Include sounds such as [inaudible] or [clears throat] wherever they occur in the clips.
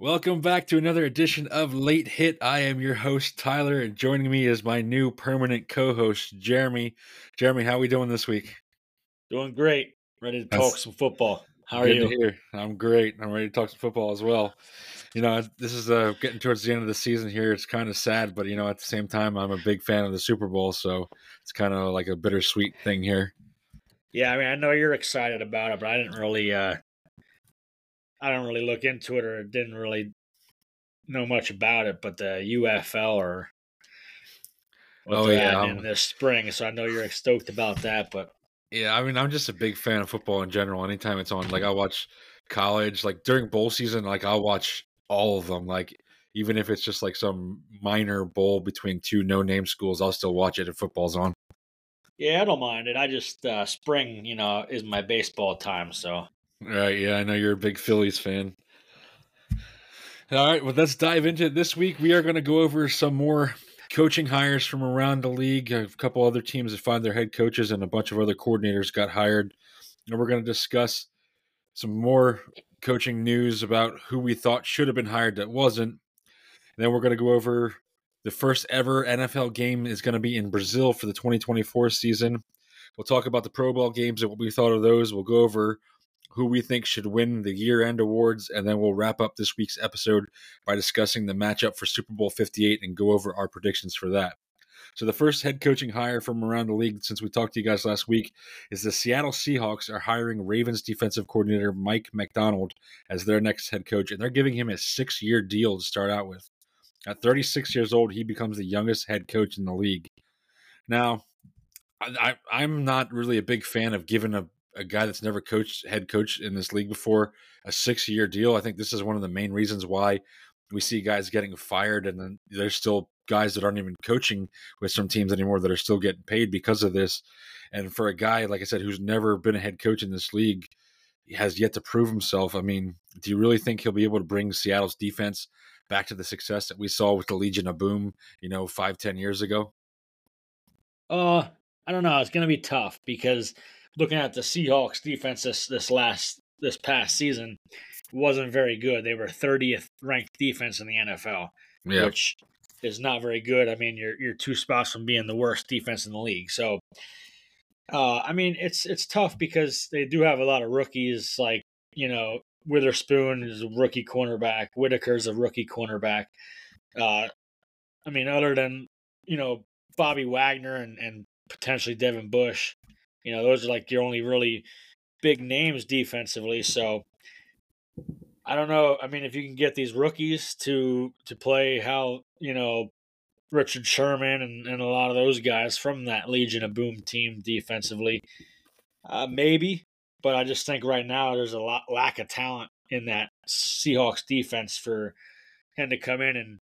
Welcome back to another edition of Late Hit. I am your host Tyler, and joining me is my new permanent co-host Jeremy. Jeremy, how are we doing this week? Doing great. Ready to talk That's some football. How are you? I'm great. I'm ready to talk some football as well. You know, this is uh, getting towards the end of the season here. It's kind of sad, but you know, at the same time, I'm a big fan of the Super Bowl, so it's kind of like a bittersweet thing here. Yeah, I mean, I know you're excited about it, but I didn't really uh, I don't really look into it or didn't really know much about it, but the UFL or what oh yeah, in this spring. So I know you're stoked about that, but yeah, I mean, I'm just a big fan of football in general. Anytime it's on, like I watch college, like during bowl season, like I'll watch all of them. Like even if it's just like some minor bowl between two no name schools, I'll still watch it if football's on. Yeah, I don't mind it. I just uh spring, you know, is my baseball time, so Right. Yeah, I know you're a big Phillies fan. All right. Well, let's dive into it. This week, we are going to go over some more coaching hires from around the league. A couple other teams that find their head coaches, and a bunch of other coordinators got hired. And we're going to discuss some more coaching news about who we thought should have been hired that wasn't. And then we're going to go over the first ever NFL game is going to be in Brazil for the 2024 season. We'll talk about the Pro Bowl games and what we thought of those. We'll go over who we think should win the year end awards, and then we'll wrap up this week's episode by discussing the matchup for Super Bowl 58 and go over our predictions for that. So, the first head coaching hire from around the league since we talked to you guys last week is the Seattle Seahawks are hiring Ravens defensive coordinator Mike Macdonald as their next head coach, and they're giving him a six year deal to start out with. At 36 years old, he becomes the youngest head coach in the league. Now, I, am not really a big fan of giving a a guy that's never coached head coach in this league before a six year deal. I think this is one of the main reasons why we see guys getting fired, and then there's still guys that aren't even coaching with some teams anymore that are still getting paid because of this. And for a guy, like I said, who's never been a head coach in this league, has yet to prove himself. I mean, do you really think he'll be able to bring Seattle's defense back to the success that we saw with the Legion of Boom, you know, five, ten years ago? Uh, I don't know. It's going to be tough because looking at the Seahawks defense this this last this past season wasn't very good. They were 30th ranked defense in the NFL, yeah. which is not very good. I mean, you're you're two spots from being the worst defense in the league. So, uh, I mean, it's it's tough because they do have a lot of rookies. Like you know, Witherspoon is a rookie cornerback. Whitaker's a rookie cornerback. Uh, I mean, other than you know Bobby Wagner and and potentially Devin Bush, you know, those are like your only really big names defensively. So I don't know. I mean, if you can get these rookies to to play how you know Richard Sherman and, and a lot of those guys from that Legion of Boom team defensively, uh, maybe. But I just think right now there's a lot lack of talent in that Seahawks defense for him to come in and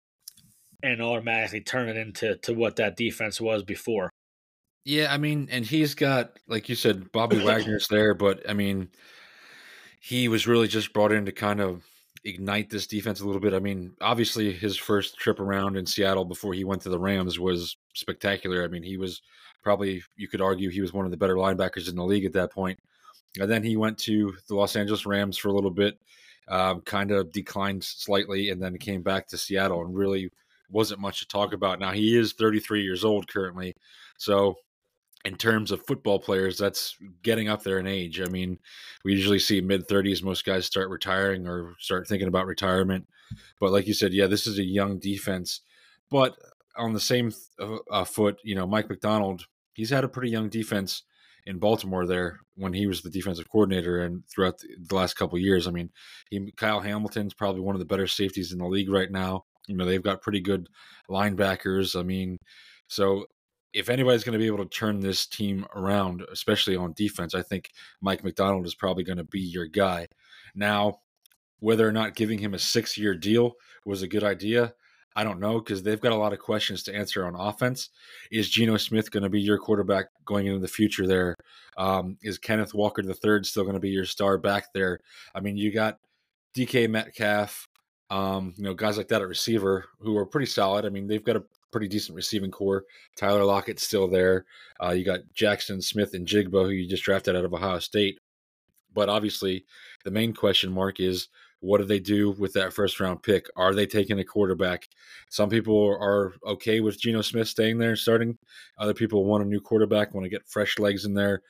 and automatically turn it into to what that defense was before. Yeah, I mean, and he's got, like you said, Bobby [coughs] Wagner's there, but I mean, he was really just brought in to kind of ignite this defense a little bit. I mean, obviously, his first trip around in Seattle before he went to the Rams was spectacular. I mean, he was probably, you could argue, he was one of the better linebackers in the league at that point. And then he went to the Los Angeles Rams for a little bit, um, kind of declined slightly, and then came back to Seattle and really wasn't much to talk about. Now, he is 33 years old currently. So in terms of football players, that's getting up there in age. I mean, we usually see mid 30s, most guys start retiring or start thinking about retirement. But like you said, yeah, this is a young defense. But on the same uh, uh, foot, you know, Mike Macdonald, he's had a pretty young defense in Baltimore there when he was the defensive coordinator and throughout the last couple years. I mean, he, Kyle Hamilton's probably one of the better safeties in the league right now. You know, they've got pretty good linebackers. I mean, so if anybody's going to be able to turn this team around, especially on defense, I think Mike Macdonald is probably going to be your guy. Now, whether or not giving him a six year deal was a good idea, I don't know because they've got a lot of questions to answer on offense. Is Geno Smith going to be your quarterback going into the future there? Um, is Kenneth Walker III still going to be your star back there? I mean, you got DK Metcalf, um, you know, guys like that at receiver who are pretty solid. I mean, they've got a pretty decent receiving core. Tyler Lockett's still there. Uh, you got Jackson Smith-Njigba, who you just drafted out of Ohio State. But obviously, the main question mark is what do they do with that first round pick? Are they taking a quarterback? Some people are okay with Geno Smith staying there and starting. Other people want a new quarterback, want to get fresh legs in there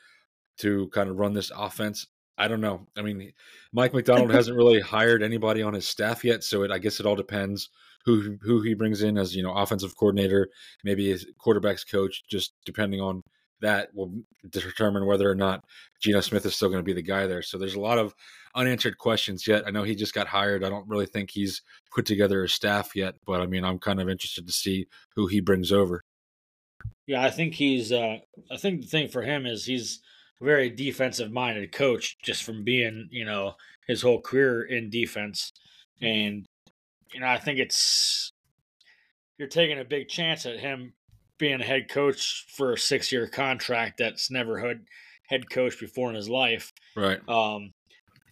to kind of run this offense. I don't know. I mean, Mike Macdonald [laughs] hasn't really hired anybody on his staff yet, so it, I guess it all depends who who he brings in as you know offensive coordinator, maybe his quarterbacks coach, just depending on that will determine whether or not Geno Smith is still going to be the guy there. So there's a lot of unanswered questions yet. I know he just got hired. I don't really think he's put together a staff yet, but I mean, I'm kind of interested to see who he brings over. Yeah, I think he's. Uh, I think the thing for him is he's a very defensive minded coach just from being, you know, his whole career in defense. And, you know, I think it's, you're taking a big chance at him being a head coach for a six year contract that's never had head coach before in his life. Right. Um,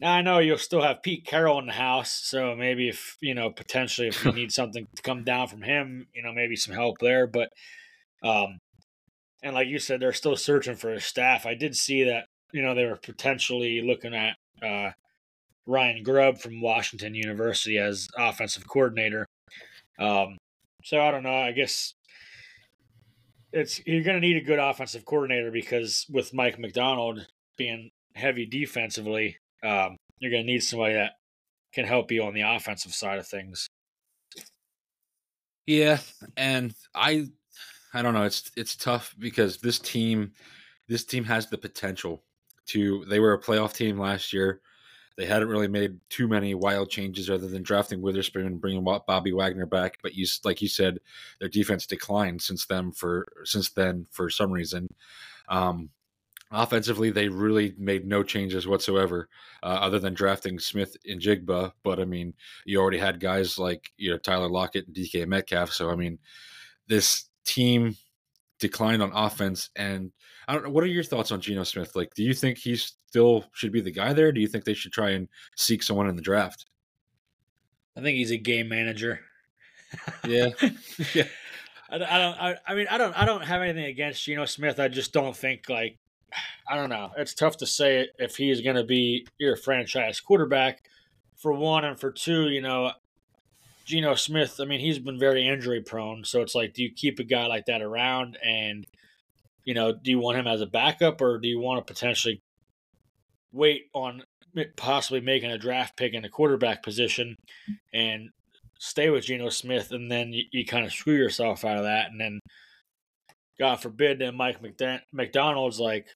now I know you'll still have Pete Carroll in the house, so maybe if you know potentially if you [laughs] need something to come down from him, you know maybe some help there. But um, and like you said, they're still searching for a staff. I did see that you know they were potentially looking at uh, Ryan Grubb from Washington University as offensive coordinator. Um, so I don't know. I guess it's you're going to need a good offensive coordinator because with Mike Macdonald being heavy defensively, um, you're going to need somebody that can help you on the offensive side of things. Yeah, and I I don't know. It's it's tough because this team, this team has the potential to. They were a playoff team last year. They hadn't really made too many wild changes other than drafting Witherspoon and bringing Bobby Wagner back. But you, like you said, their defense declined since then for since then for some reason. Um, offensively, they really made no changes whatsoever, uh, other than drafting Smith and Jigba. But I mean, you already had guys like you know Tyler Lockett and DK Metcalf. So I mean, this team declined on offense. And I don't know. What are your thoughts on Geno Smith? Like, do you think he still should be the guy there? do you think they should try and seek someone in the draft? I think he's a game manager. Yeah, [laughs] [laughs] yeah. I, I don't. I, I mean, I don't. I don't have anything against Geno Smith. I just don't think like. [sighs] I don't know. It's tough to say if he's going to be your franchise quarterback. For one, and for two, you know, Geno Smith, I mean, he's been very injury prone. So it's like, do you keep a guy like that around? And, you know, do you want him as a backup or do you want to potentially wait on possibly making a draft pick in the quarterback position and stay with Geno Smith? And then you, you kind of screw yourself out of that. And then, God forbid, then Mike Macdonald's like,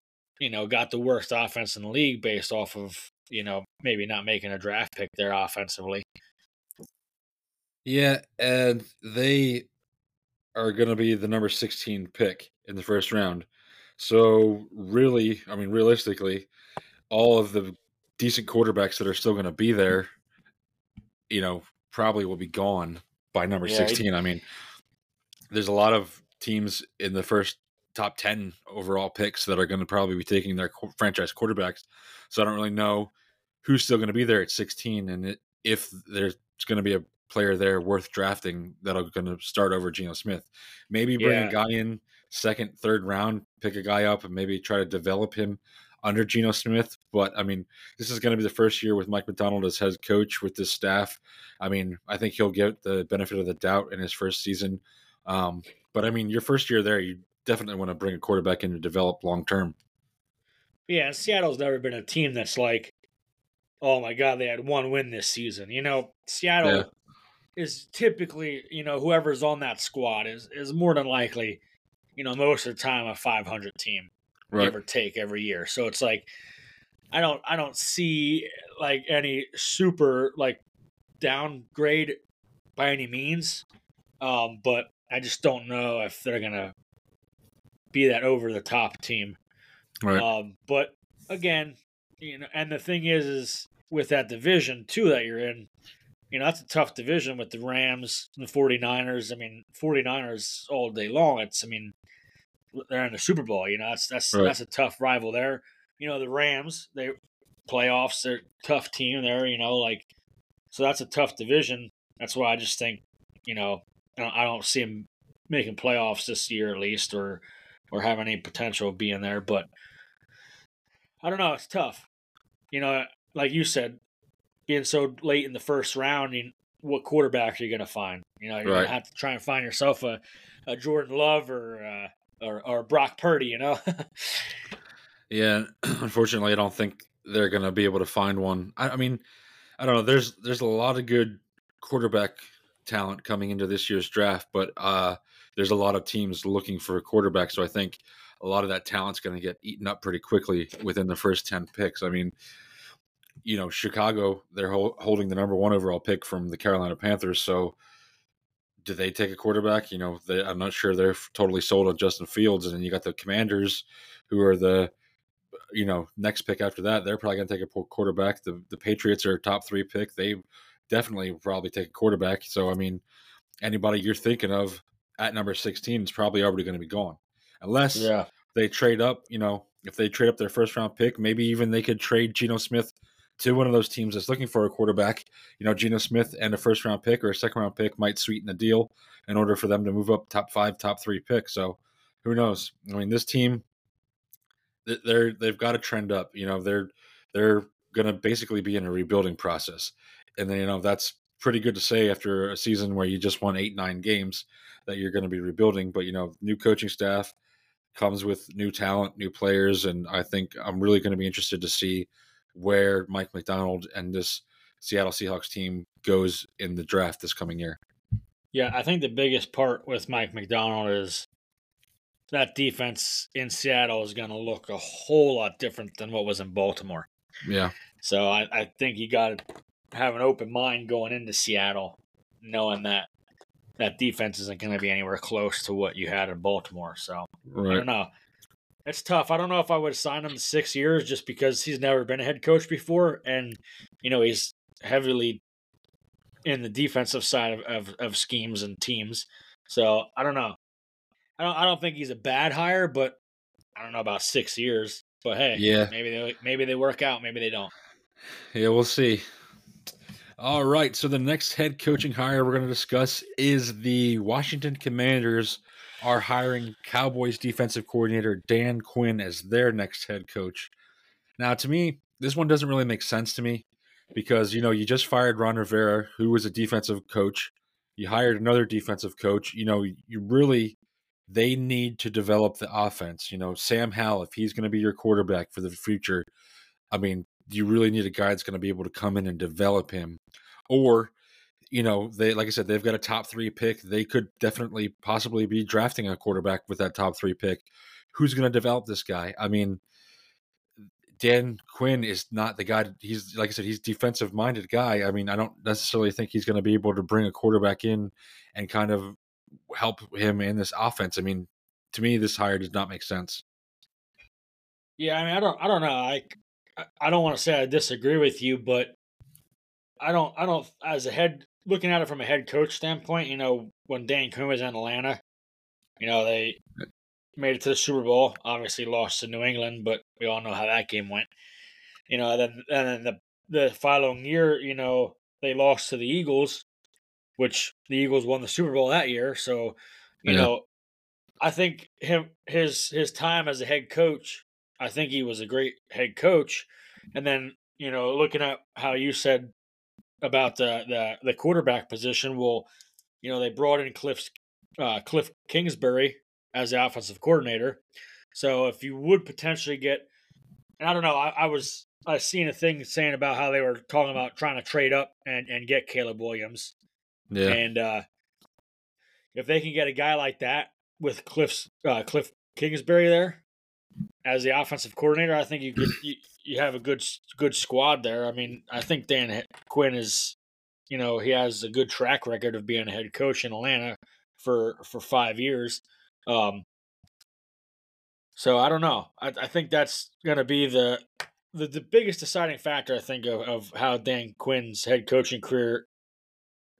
you know, got the worst offense in the league based off of, you know, maybe not making a draft pick there offensively. Yeah, and they are going to be the number 16 pick in the first round. So, really, I mean, realistically, all of the decent quarterbacks that are still going to be there, you know, probably will be gone by number yeah, 16. I mean, there's a lot of teams in the first top 10 overall picks that are going to probably be taking their franchise quarterbacks. So, I don't really know who's still going to be there at 16 and it, if there's going to be a player there worth drafting that'll going to start over Geno Smith. Maybe bring yeah. a guy in second, third round, pick a guy up, and maybe try to develop him under Geno Smith. But I mean, this is going to be the first year with Mike Macdonald as head coach with this staff. I mean, I think he'll get the benefit of the doubt in his first season. Um, but I mean, your first year there, you definitely want to bring a quarterback in to develop long term. Yeah, Seattle's never been a team that's like, oh my god, they had one win this season. You know, Seattle yeah is typically, you know, whoever's on that squad is is more than likely, you know, most of the time a 500 team, right. give or take every year. So it's like I don't I don't see like any super like downgrade by any means. Um, but I just don't know if they're gonna be that over the top team. Right. Um, but again, you know, and the thing is, is with that division too that you're in, you know, that's a tough division with the Rams and the 49ers. I mean, 49ers all day long. It's, I mean, they're in the Super Bowl, you know, that's, that's, right. that's a tough rival there. You know, the Rams, they playoffs, they're tough team there, you know, like, so that's a tough division. That's why I just think, you know, I don't, I don't see them making playoffs this year at least, or, or have any potential of being there. But I don't know. It's tough. You know, like you said, being so late in the first round, you, what quarterback are you going to find? You know, you're Right. going to have to try and find yourself a, a Jordan Love or, uh, or or Brock Purdy. You know, [laughs] Yeah, [clears throat] unfortunately, I don't think they're going to be able to find one. I, I mean, I don't know. There's there's a lot of good quarterback talent coming into this year's draft, but uh, there's a lot of teams looking for a quarterback. So I think a lot of that talent's going to get eaten up pretty quickly within the first ten picks. I mean, you know, Chicago they're hol- holding the number one overall pick from the Carolina Panthers. So do they take a quarterback? You know, they, I'm not sure they're totally sold on Justin Fields, and then you got the Commanders, who are the you know, next pick after that, they're probably going to take a poor quarterback. The the Patriots are a top three pick. They definitely will probably take a quarterback. So I mean, anybody you're thinking of at number sixteen is probably already going to be gone, unless yeah, they trade up. You know, if they trade up their first round pick, maybe even they could trade Geno Smith to one of those teams that's looking for a quarterback. You know, Geno Smith and a first round pick or a second round pick might sweeten the deal in order for them to move up top five, top three pick. So who knows? I mean, this team, they're they've got to trend up. You know, they're they're going to basically be in a rebuilding process, and then you know that's pretty good to say after a season where you just won eight nine games that you're going to be rebuilding. But you know, new coaching staff comes with new talent, new players, and I think I'm really going to be interested to see where Mike Macdonald and this Seattle Seahawks team goes in the draft this coming year. yeah. I think the biggest part with Mike Macdonald is that defense in Seattle is going to look a whole lot different than what was in Baltimore. Yeah, So I, I think you got to have an open mind going into Seattle, knowing that that defense isn't going to be anywhere close to what you had in Baltimore. So I right. don't know. It's tough. I don't know if I would sign him six years just because he's never been a head coach before, and you know he's heavily in the defensive side of, of, of schemes and teams. So I don't know. I don't. I don't think he's a bad hire, but I don't know about six years. But hey, Yeah. maybe they maybe they work out, maybe they don't. Yeah, we'll see. All right. So the next head coaching hire we're going to discuss is the Washington Commanders are hiring Cowboys defensive coordinator Dan Quinn as their next head coach. Now, to me, this one doesn't really make sense to me because you know you just fired Ron Rivera, who was a defensive coach. You hired another defensive coach. You know, you really they need to develop the offense. You know, Sam Howell, if he's going to be your quarterback for the future, I mean, you really need a guy that's going to be able to come in and develop him. Or, you know, they like I said, they've got a top three pick. They could definitely possibly be drafting a quarterback with that top three pick. Who's going to develop this guy? I mean, Dan Quinn is not the guy. He's like I said, he's defensive minded guy. I mean, I don't necessarily think he's going to be able to bring a quarterback in and kind of help him in this offense. I mean, to me, this hire does not make sense. Yeah, I mean, I don't, I don't know. I, I don't want to say I disagree with you, but I don't, I don't. As a head, looking at it from a head coach standpoint, you know, when Dan Quinn was in Atlanta, you know, they made it to the Super Bowl. Obviously, lost to New England, but we all know how that game went. You know, then and then the the following year, you know, they lost to the Eagles, which the Eagles won the Super Bowl that year. So, you Yeah. know, I think him his his time as a head coach, I think he was a great head coach. And then, you know, looking at how you said about the the, the quarterback position, well, you know, they brought in Cliff uh, Cliff Kingsbury as the offensive coordinator. So if you would potentially get, and I don't know, I, I was I seen a thing saying about how they were talking about trying to trade up and and get Caleb Williams. Yeah, And uh, if they can get a guy like that with Cliff's uh, Cliff Kingsbury there as the offensive coordinator, I think you could you, you have a good good squad there. I mean, I think Dan Quinn is, you know, he has a good track record of being a head coach in Atlanta for for five years. Um, so I don't know. I, I think that's going to be the, the the biggest deciding factor. I think of, of how Dan Quinn's head coaching career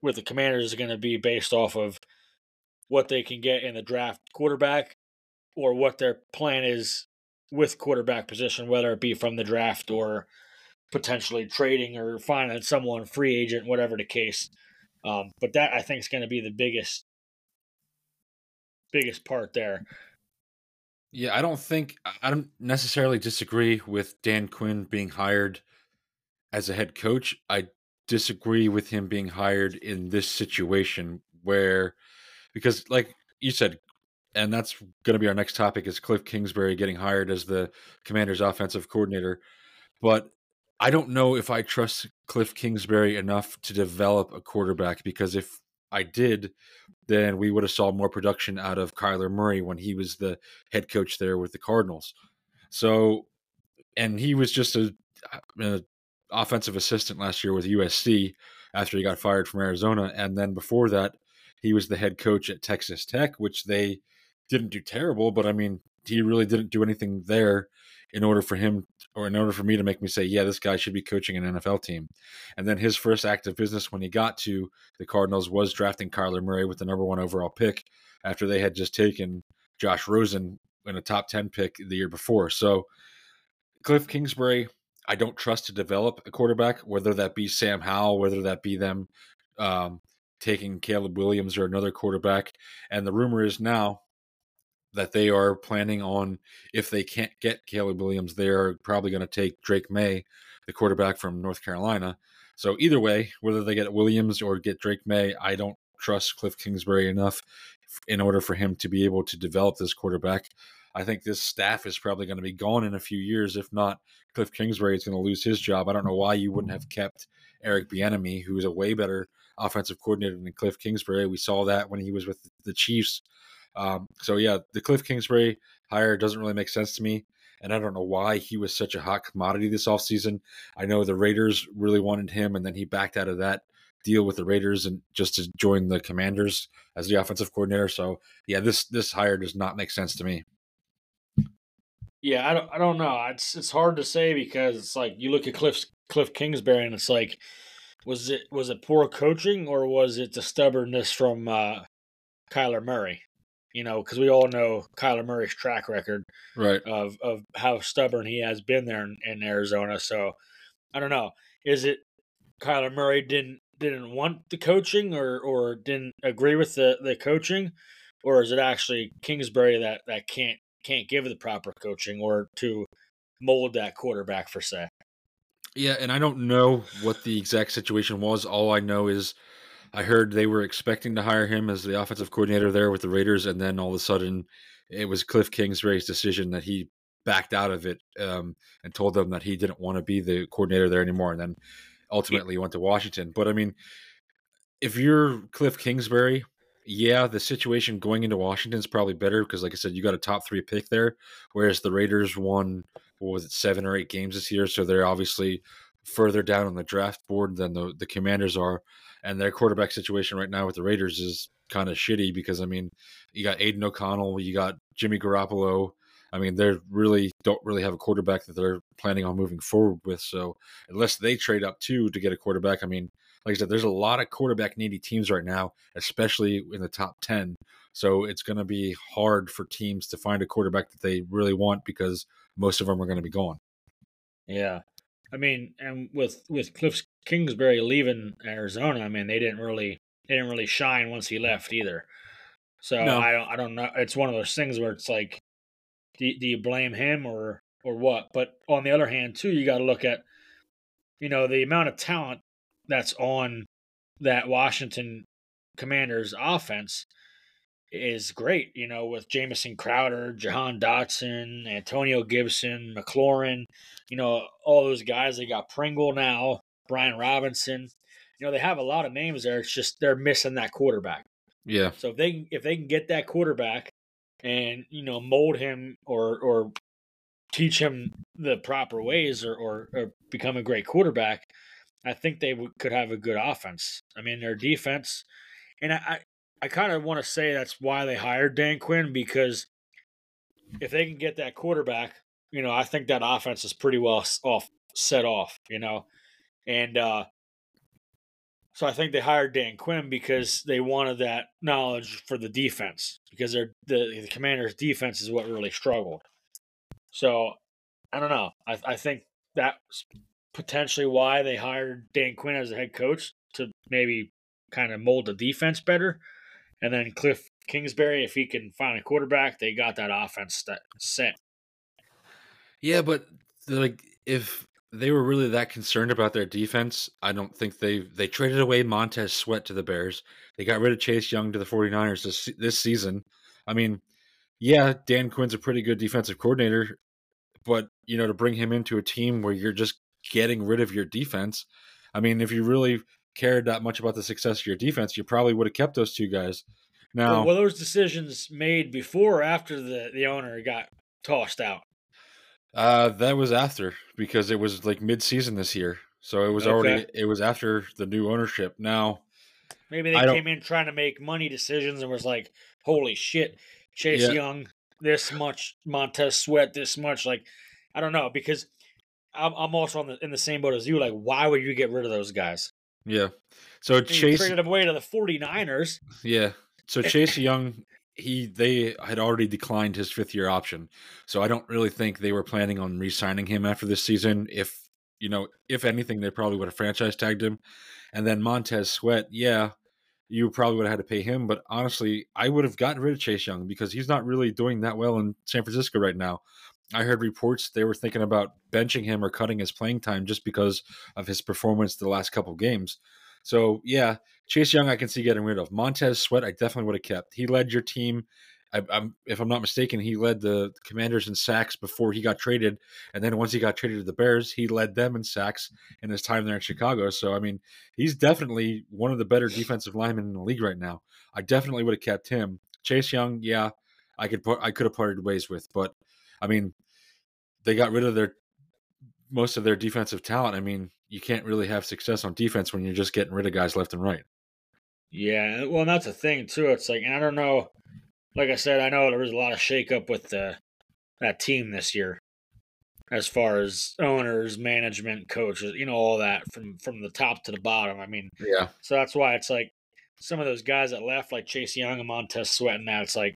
with the Commanders is going to be based off of what they can get in the draft quarterback or what their plan is with quarterback position, whether it be from the draft or potentially trading or finding someone free agent, whatever the case. Um, but that I think is going to be the biggest biggest part there. Yeah, I don't think I don't necessarily disagree with Dan Quinn being hired as a head coach. I disagree with him being hired in this situation where because like you said and that's going to be our next topic is Cliff Kingsbury getting hired as the Commanders offensive coordinator but I don't know if I trust Cliff Kingsbury enough to develop a quarterback because if I did then we would have saw more production out of Kyler Murray when he was the head coach there with the Cardinals so and he was just a, a offensive assistant last year with USC after he got fired from Arizona. And then before that, he was the head coach at Texas Tech, which they didn't do terrible, but I mean, he really didn't do anything there in order for him or in order for me to make me say, yeah, this guy should be coaching an NFL team. And then his first act of business when he got to the Cardinals was drafting Kyler Murray with the number one overall pick after they had just taken Josh Rosen in a top 10 pick the year before. So Cliff Kingsbury, I don't trust to develop a quarterback, whether that be Sam Howell, whether that be them um, taking Caleb Williams or another quarterback. And the rumor is now that they are planning on, if they can't get Caleb Williams, they are probably going to take Drake Maye, the quarterback from North Carolina. So either way, whether they get Williams or get Drake Maye, I don't trust Cliff Kingsbury enough in order for him to be able to develop this quarterback. I think this staff is probably going to be gone in a few years. If not, Cliff Kingsbury is going to lose his job. I don't know why you wouldn't have kept Eric Bieniemy, who is a way better offensive coordinator than Cliff Kingsbury. We saw that when he was with the Chiefs. Um, so yeah, the Cliff Kingsbury hire doesn't really make sense to me. And I don't know why he was such a hot commodity this offseason. I know the Raiders really wanted him, and then he backed out of that deal with the Raiders and just to join the Commanders as the offensive coordinator. So yeah, this this hire does not make sense to me. Yeah, I don't, I don't know. It's it's hard to say because it's like you look at Cliff Cliff Kingsbury and it's like, was it was it poor coaching or was it the stubbornness from uh, Kyler Murray? You know, because we all know Kyler Murray's track record, right, of of how stubborn he has been there in, in Arizona. So I don't know. Is it Kyler Murray didn't didn't want the coaching or or didn't agree with the the coaching, or is it actually Kingsbury that that can't can't give the proper coaching or to mold that quarterback for say. Yeah, and I don't know what the exact situation was. All I know is I heard they were expecting to hire him as the offensive coordinator there with the Raiders, and then all of a sudden it was Cliff Kingsbury's decision that he backed out of it um, and told them that he didn't want to be the coordinator there anymore, and then ultimately went to Washington. But I mean, if you're Cliff Kingsbury, yeah, the situation going into Washington is probably better because, like I said, you got a top three pick there, whereas the Raiders won what was it seven or eight games this year, so they're obviously further down on the draft board than the the Commanders are, and their quarterback situation right now with the Raiders is kind of shitty because I mean, you got Aidan O'Connell, you got Jimmy Garoppolo. I mean, they really don't really have a quarterback that they're planning on moving forward with. So unless they trade up too to get a quarterback, I mean, like I said, there's a lot of quarterback needy teams right now, especially in the top 10. So it's going to be hard for teams to find a quarterback that they really want because most of them are going to be gone. Yeah. I mean, and with with Cliff Kingsbury leaving Arizona, I mean, they didn't really they didn't really shine once he left either. So no. I don't I don't know. It's one of those things where it's like, do, do you blame him or or what? But on the other hand, too, you got to look at, you know, the amount of talent that's on that Washington Commanders offense is great, you know, with Jamison Crowder, Jahan Dotson, Antonio Gibson, McLaurin, you know, all those guys. They got Pringle now, Brian Robinson. You know, they have a lot of names there. It's just they're missing that quarterback. Yeah. So if they if they can get that quarterback and, you know, mold him or or teach him the proper ways or, or, or become a great quarterback, I think they w- could have a good offense. I mean, their defense, and I, I, kind of want to say that's why they hired Dan Quinn because if they can get that quarterback, you know, I think that offense is pretty well off set off, you know, and uh, so I think they hired Dan Quinn because they wanted that knowledge for the defense because they're the, the Commanders' defense is what really struggled. So I don't know. I, I think that's potentially why they hired Dan Quinn as a head coach to maybe kind of mold the defense better. And then Cliff Kingsbury, if he can find a quarterback, they got that offense set. Yeah, but like if they were really that concerned about their defense. I don't think they they traded away Montez Sweat to the Bears. They got rid of Chase Young to the 49ers this this season. I mean, yeah, Dan Quinn's a pretty good defensive coordinator, but you know, to bring him into a team where you're just getting rid of your defense, I mean, if you really cared that much about the success of your defense, you probably would have kept those two guys. Now, were those decisions made before or after the the owner got tossed out? Uh, that was after because it was like mid-season this year, so it was okay. already it was after the new ownership. Now, maybe they came in trying to make money decisions and was like, "Holy shit, Chase yeah. Young, this much, Montez Sweat, this much." Like, I don't know because I'm, I'm also on the, in the same boat as you. Like, why would you get rid of those guys? Yeah. So and Chase traded them away to the 49ers. Yeah. So [laughs] Chase Young he they had already declined his fifth year option. So I don't really think they were planning on re-signing him after this season. If you know, if anything, they probably would have franchise tagged him. And then Montez Sweat, yeah, you probably would have had to pay him. But honestly, I would have gotten rid of Chase Young because he's not really doing that well in San Francisco right now. I heard reports they were thinking about benching him or cutting his playing time just because of his performance the last couple games. So yeah, Chase Young, I can see getting rid of. Montez Sweat, I definitely would have kept. He led your team. I, am if I'm not mistaken, he led the Commanders in sacks before he got traded, and then once he got traded to the Bears, he led them in sacks in his time there in Chicago. So I mean, he's definitely one of the better defensive linemen in the league right now. I definitely would have kept him. Chase Young, yeah, I could put I could have parted ways with, but I mean, they got rid of their most of their defensive talent. I mean, you can't really have success on defense when you're just getting rid of guys left and right. Yeah, well, and that's the thing too. It's like, I don't know. Like I said, I know there was a lot of shakeup with the that team this year, as far as owners, management, coaches, you know, all that from from the top to the bottom. I mean, yeah. So that's why it's like some of those guys that left, like Chase Young and Montez Sweat, and that it's like,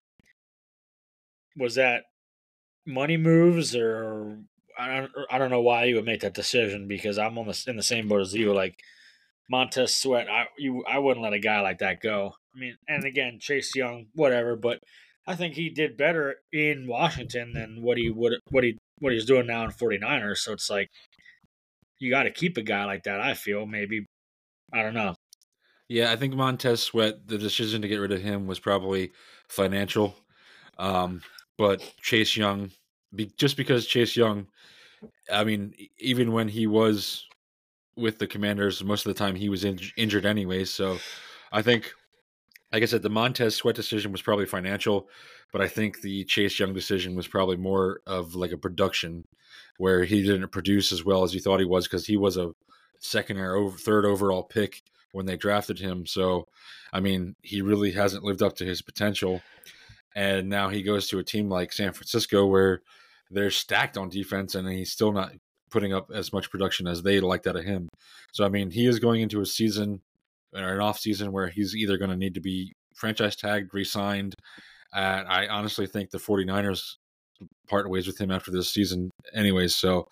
was that money moves or I don't I don't know why you would make that decision because I'm on the in the same boat as you. Like Montez Sweat, I you I wouldn't let a guy like that go. I mean, and again, Chase Young, whatever, but I think he did better in Washington than what he would what he what he's doing now in 49ers. So it's like you got to keep a guy like that. I feel maybe I don't know. Yeah, I think Montez Sweat. The decision to get rid of him was probably financial, um, but Chase Young, be, just because Chase Young, I mean, even when he was with the Commanders, most of the time he was in, injured anyway. So I think, like I said, the Montez Sweat decision was probably financial, but I think the Chase Young decision was probably more of like a production where he didn't produce as well as he thought he was because he was a second or over, third overall pick when they drafted him. So, I mean, he really hasn't lived up to his potential. And now he goes to a team like San Francisco where they're stacked on defense and he's still not putting up as much production as they liked out of him. So I mean, he is going into a season or an off season where he's either going to need to be franchise tagged, re-signed. And I honestly think the 49ers part ways with him after this season anyways. So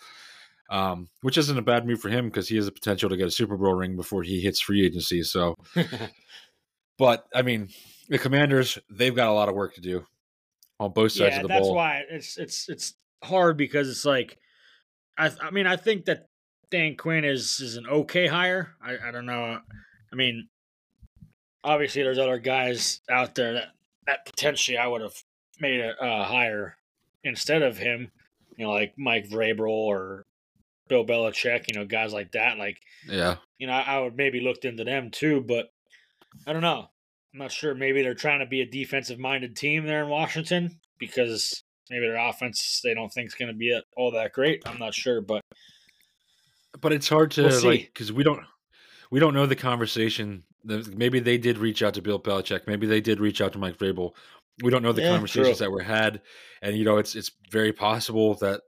um, which isn't a bad move for him because he has the potential to get a Super Bowl ring before he hits free agency. So, [laughs] but I mean, the Commanders they've got a lot of work to do on both sides yeah, of the that's ball. That's why it's it's it's hard because it's like I I mean I think that Dan Quinn is is an okay hire. I I don't know. I mean, obviously there's other guys out there that that potentially I would have made a uh, hire instead of him. You know, like Mike Vrabel or Bill Belichick. You know, guys like that. Like, yeah, you know, I, I would maybe looked into them too, but I don't know. I'm not sure. Maybe they're trying to be a defensive minded team there in Washington because maybe their offense they don't think is going to be all that great. I'm not sure, but but it's hard to we'll like because we don't we don't know the conversation. Maybe they did reach out to Bill Belichick. Maybe they did reach out to Mike Vrabel. We don't know the yeah, conversations true. that were had, and you know it's it's very possible that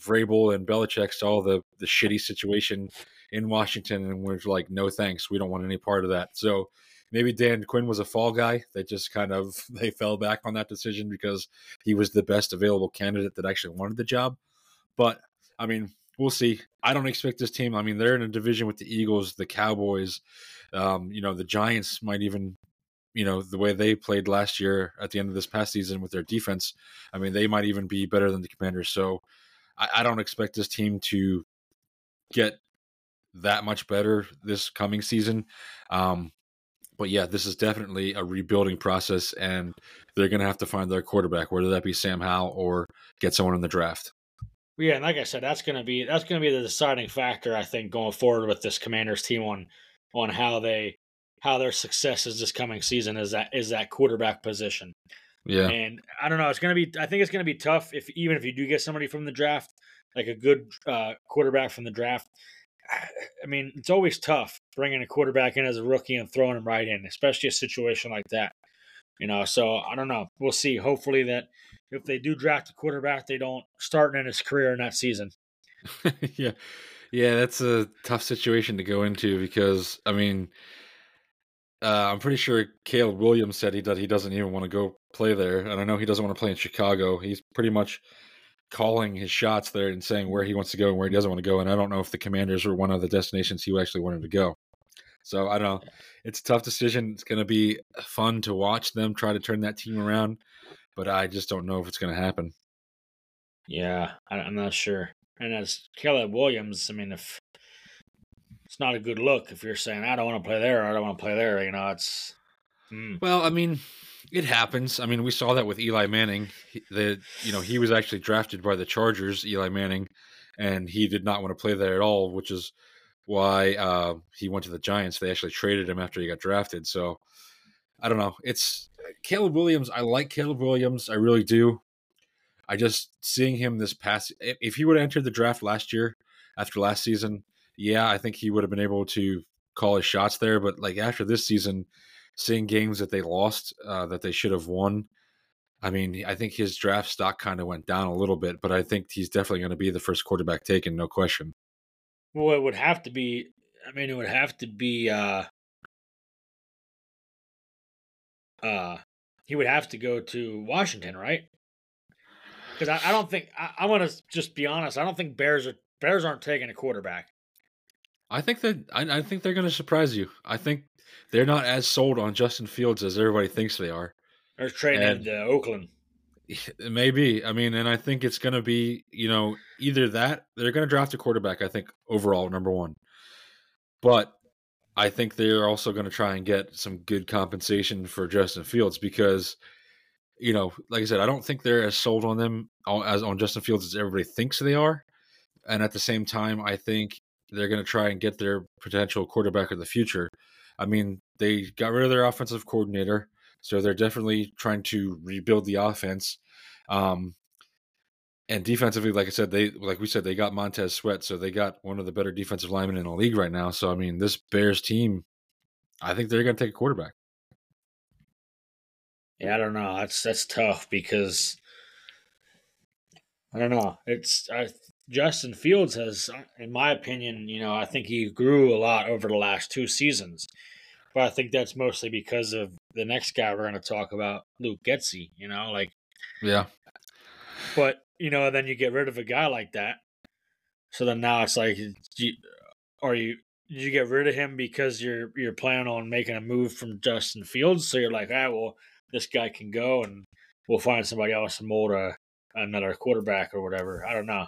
Vrabel and Belichick saw the the shitty situation in Washington and was like, no thanks, we don't want any part of that. So maybe Dan Quinn was a fall guy. that just kind of [laughs] they fell back on that decision because he was the best available candidate that actually wanted the job. But I mean, we'll see. I don't expect this team. I mean, they're in a division with the Eagles, the Cowboys. Um, you know, the Giants might even, you know, the way they played last year at the end of this past season with their defense. I mean, they might even be better than the Commanders. So I, I don't expect this team to get that much better this coming season. Um, but yeah, this is definitely a rebuilding process, and they're going to have to find their quarterback, whether that be Sam Howell or get someone in the draft. Yeah, and like I said, that's gonna be that's gonna be the deciding factor, I think, going forward with this Commanders team on on how they how their success is this coming season is that is that quarterback position. Yeah, and I don't know, it's gonna be I think it's gonna be tough if even if you do get somebody from the draft, like a good uh, quarterback from the draft. I mean, it's always tough bringing a quarterback in as a rookie and throwing him right in, especially a situation like that. You know, so I don't know. We'll see. Hopefully that if they do draft a quarterback, they don't start in his career in that season. [laughs] yeah. Yeah, that's a tough situation to go into because I mean uh, I'm pretty sure Caleb Williams said he does he doesn't even want to go play there, and I know he doesn't want to play in Chicago. He's pretty much calling his shots there and saying where he wants to go and where he doesn't want to go. And I don't know if the Commanders were one of the destinations he actually wanted to go. So I don't know. It's a tough decision. It's going to be fun to watch them try to turn that team around, but I just don't know if it's going to happen. Yeah, I'm not sure. And as Caleb Williams, I mean, if it's not a good look if you're saying I don't want to play there, I don't want to play there. You know, it's mm. well, I mean, it happens. I mean, we saw that with Eli Manning. The you know he was actually drafted by the Chargers, Eli Manning, and he did not want to play there at all, which is why uh, he went to the Giants. They actually traded him after he got drafted. So I don't know. It's Caleb Williams. I like Caleb Williams. I really do. I just seeing him this past. If he would have entered the draft last year after last season, yeah, I think he would have been able to call his shots there. But like after this season, seeing games that they lost uh, that they should have won. I mean, I think his draft stock kind of went down a little bit, but I think he's definitely going to be the first quarterback taken, no question. Well, it would have to be. I mean, it would have to be. uh uh He would have to go to Washington, right? Because I, I, don't think I, I want to just be honest. I don't think Bears are Bears aren't taking a quarterback. I think that I, I think they're going to surprise you. I think they're not as sold on Justin Fields as everybody thinks they are. They're trading to uh, Oakland. [laughs] Maybe. I mean, and I think it's going to be, you know, either that they're going to draft a quarterback. I think overall number one, but I think they're also going to try and get some good compensation for Justin Fields because, you know, like I said, I don't think they're as sold on them as on Justin Fields as everybody thinks they are. And at the same time, I think they're going to try and get their potential quarterback of the future. I mean, they got rid of their offensive coordinator, so they're definitely trying to rebuild the offense. Um, and defensively, like I said, they like we said they got Montez Sweat, so they got one of the better defensive linemen in the league right now. So I mean, this Bears team, I think they're going to take a quarterback. Yeah, I don't know. That's that's tough because I don't know. It's I Justin Fields has, in my opinion, you know, I think he grew a lot over the last two seasons. But I think that's mostly because of the next guy we're going to talk about, Luke Getsy, you know, like. Yeah. But, you know, then you get rid of a guy like that. So then now it's like, are you, did you get rid of him because you're you're planning on making a move from Justin Fields? So you're like, ah, well, this guy can go and we'll find somebody else and mold a, another quarterback or whatever. I don't know.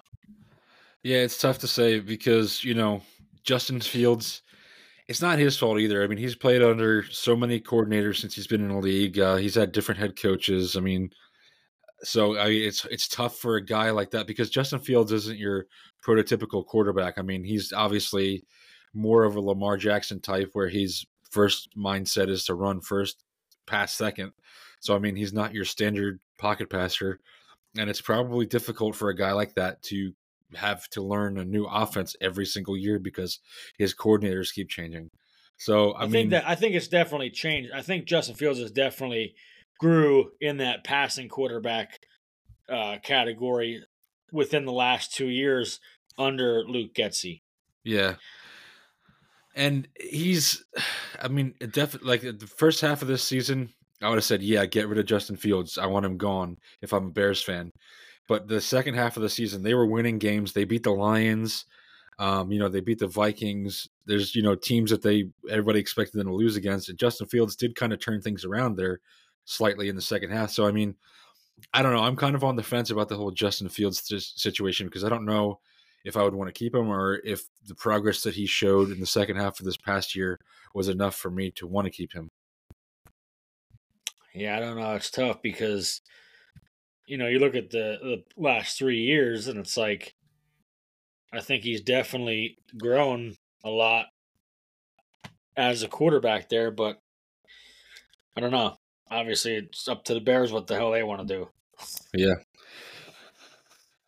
Yeah, it's tough to say because, you know, Justin Fields, it's not his fault either. I mean, he's played under so many coordinators since he's been in the league. Uh, he's had different head coaches. I mean, so I it's it's tough for a guy like that because Justin Fields isn't your prototypical quarterback. I mean, he's obviously more of a Lamar Jackson type where his first mindset is to run first, pass second. So I mean, he's not your standard pocket passer, and it's probably difficult for a guy like that to have to learn a new offense every single year because his coordinators keep changing. So I, I mean, think that I think it's definitely changed. I think Justin Fields has definitely grew in that passing quarterback uh, category within the last two years under Luke Getsy. Yeah. And he's, I mean, definitely like the first half of this season, I would have said, yeah, get rid of Justin Fields. I want him gone if I'm a Bears fan. But the second half of the season, they were winning games. They beat the Lions. Um, you know, they beat the Vikings. There's, you know, teams that they everybody expected them to lose against. And Justin Fields did kind of turn things around there slightly in the second half. So I mean, I don't know. I'm kind of on the fence about the whole Justin Fields situation because I don't know if I would want to keep him or if the progress that he showed in the second half of this past year was enough for me to want to keep him. Yeah, I don't know. It's tough because you know, you look at the the last 3 years and it's like I think he's definitely grown a lot as a quarterback there, but I don't know. Obviously, it's up to the Bears what the hell they want to do. Yeah.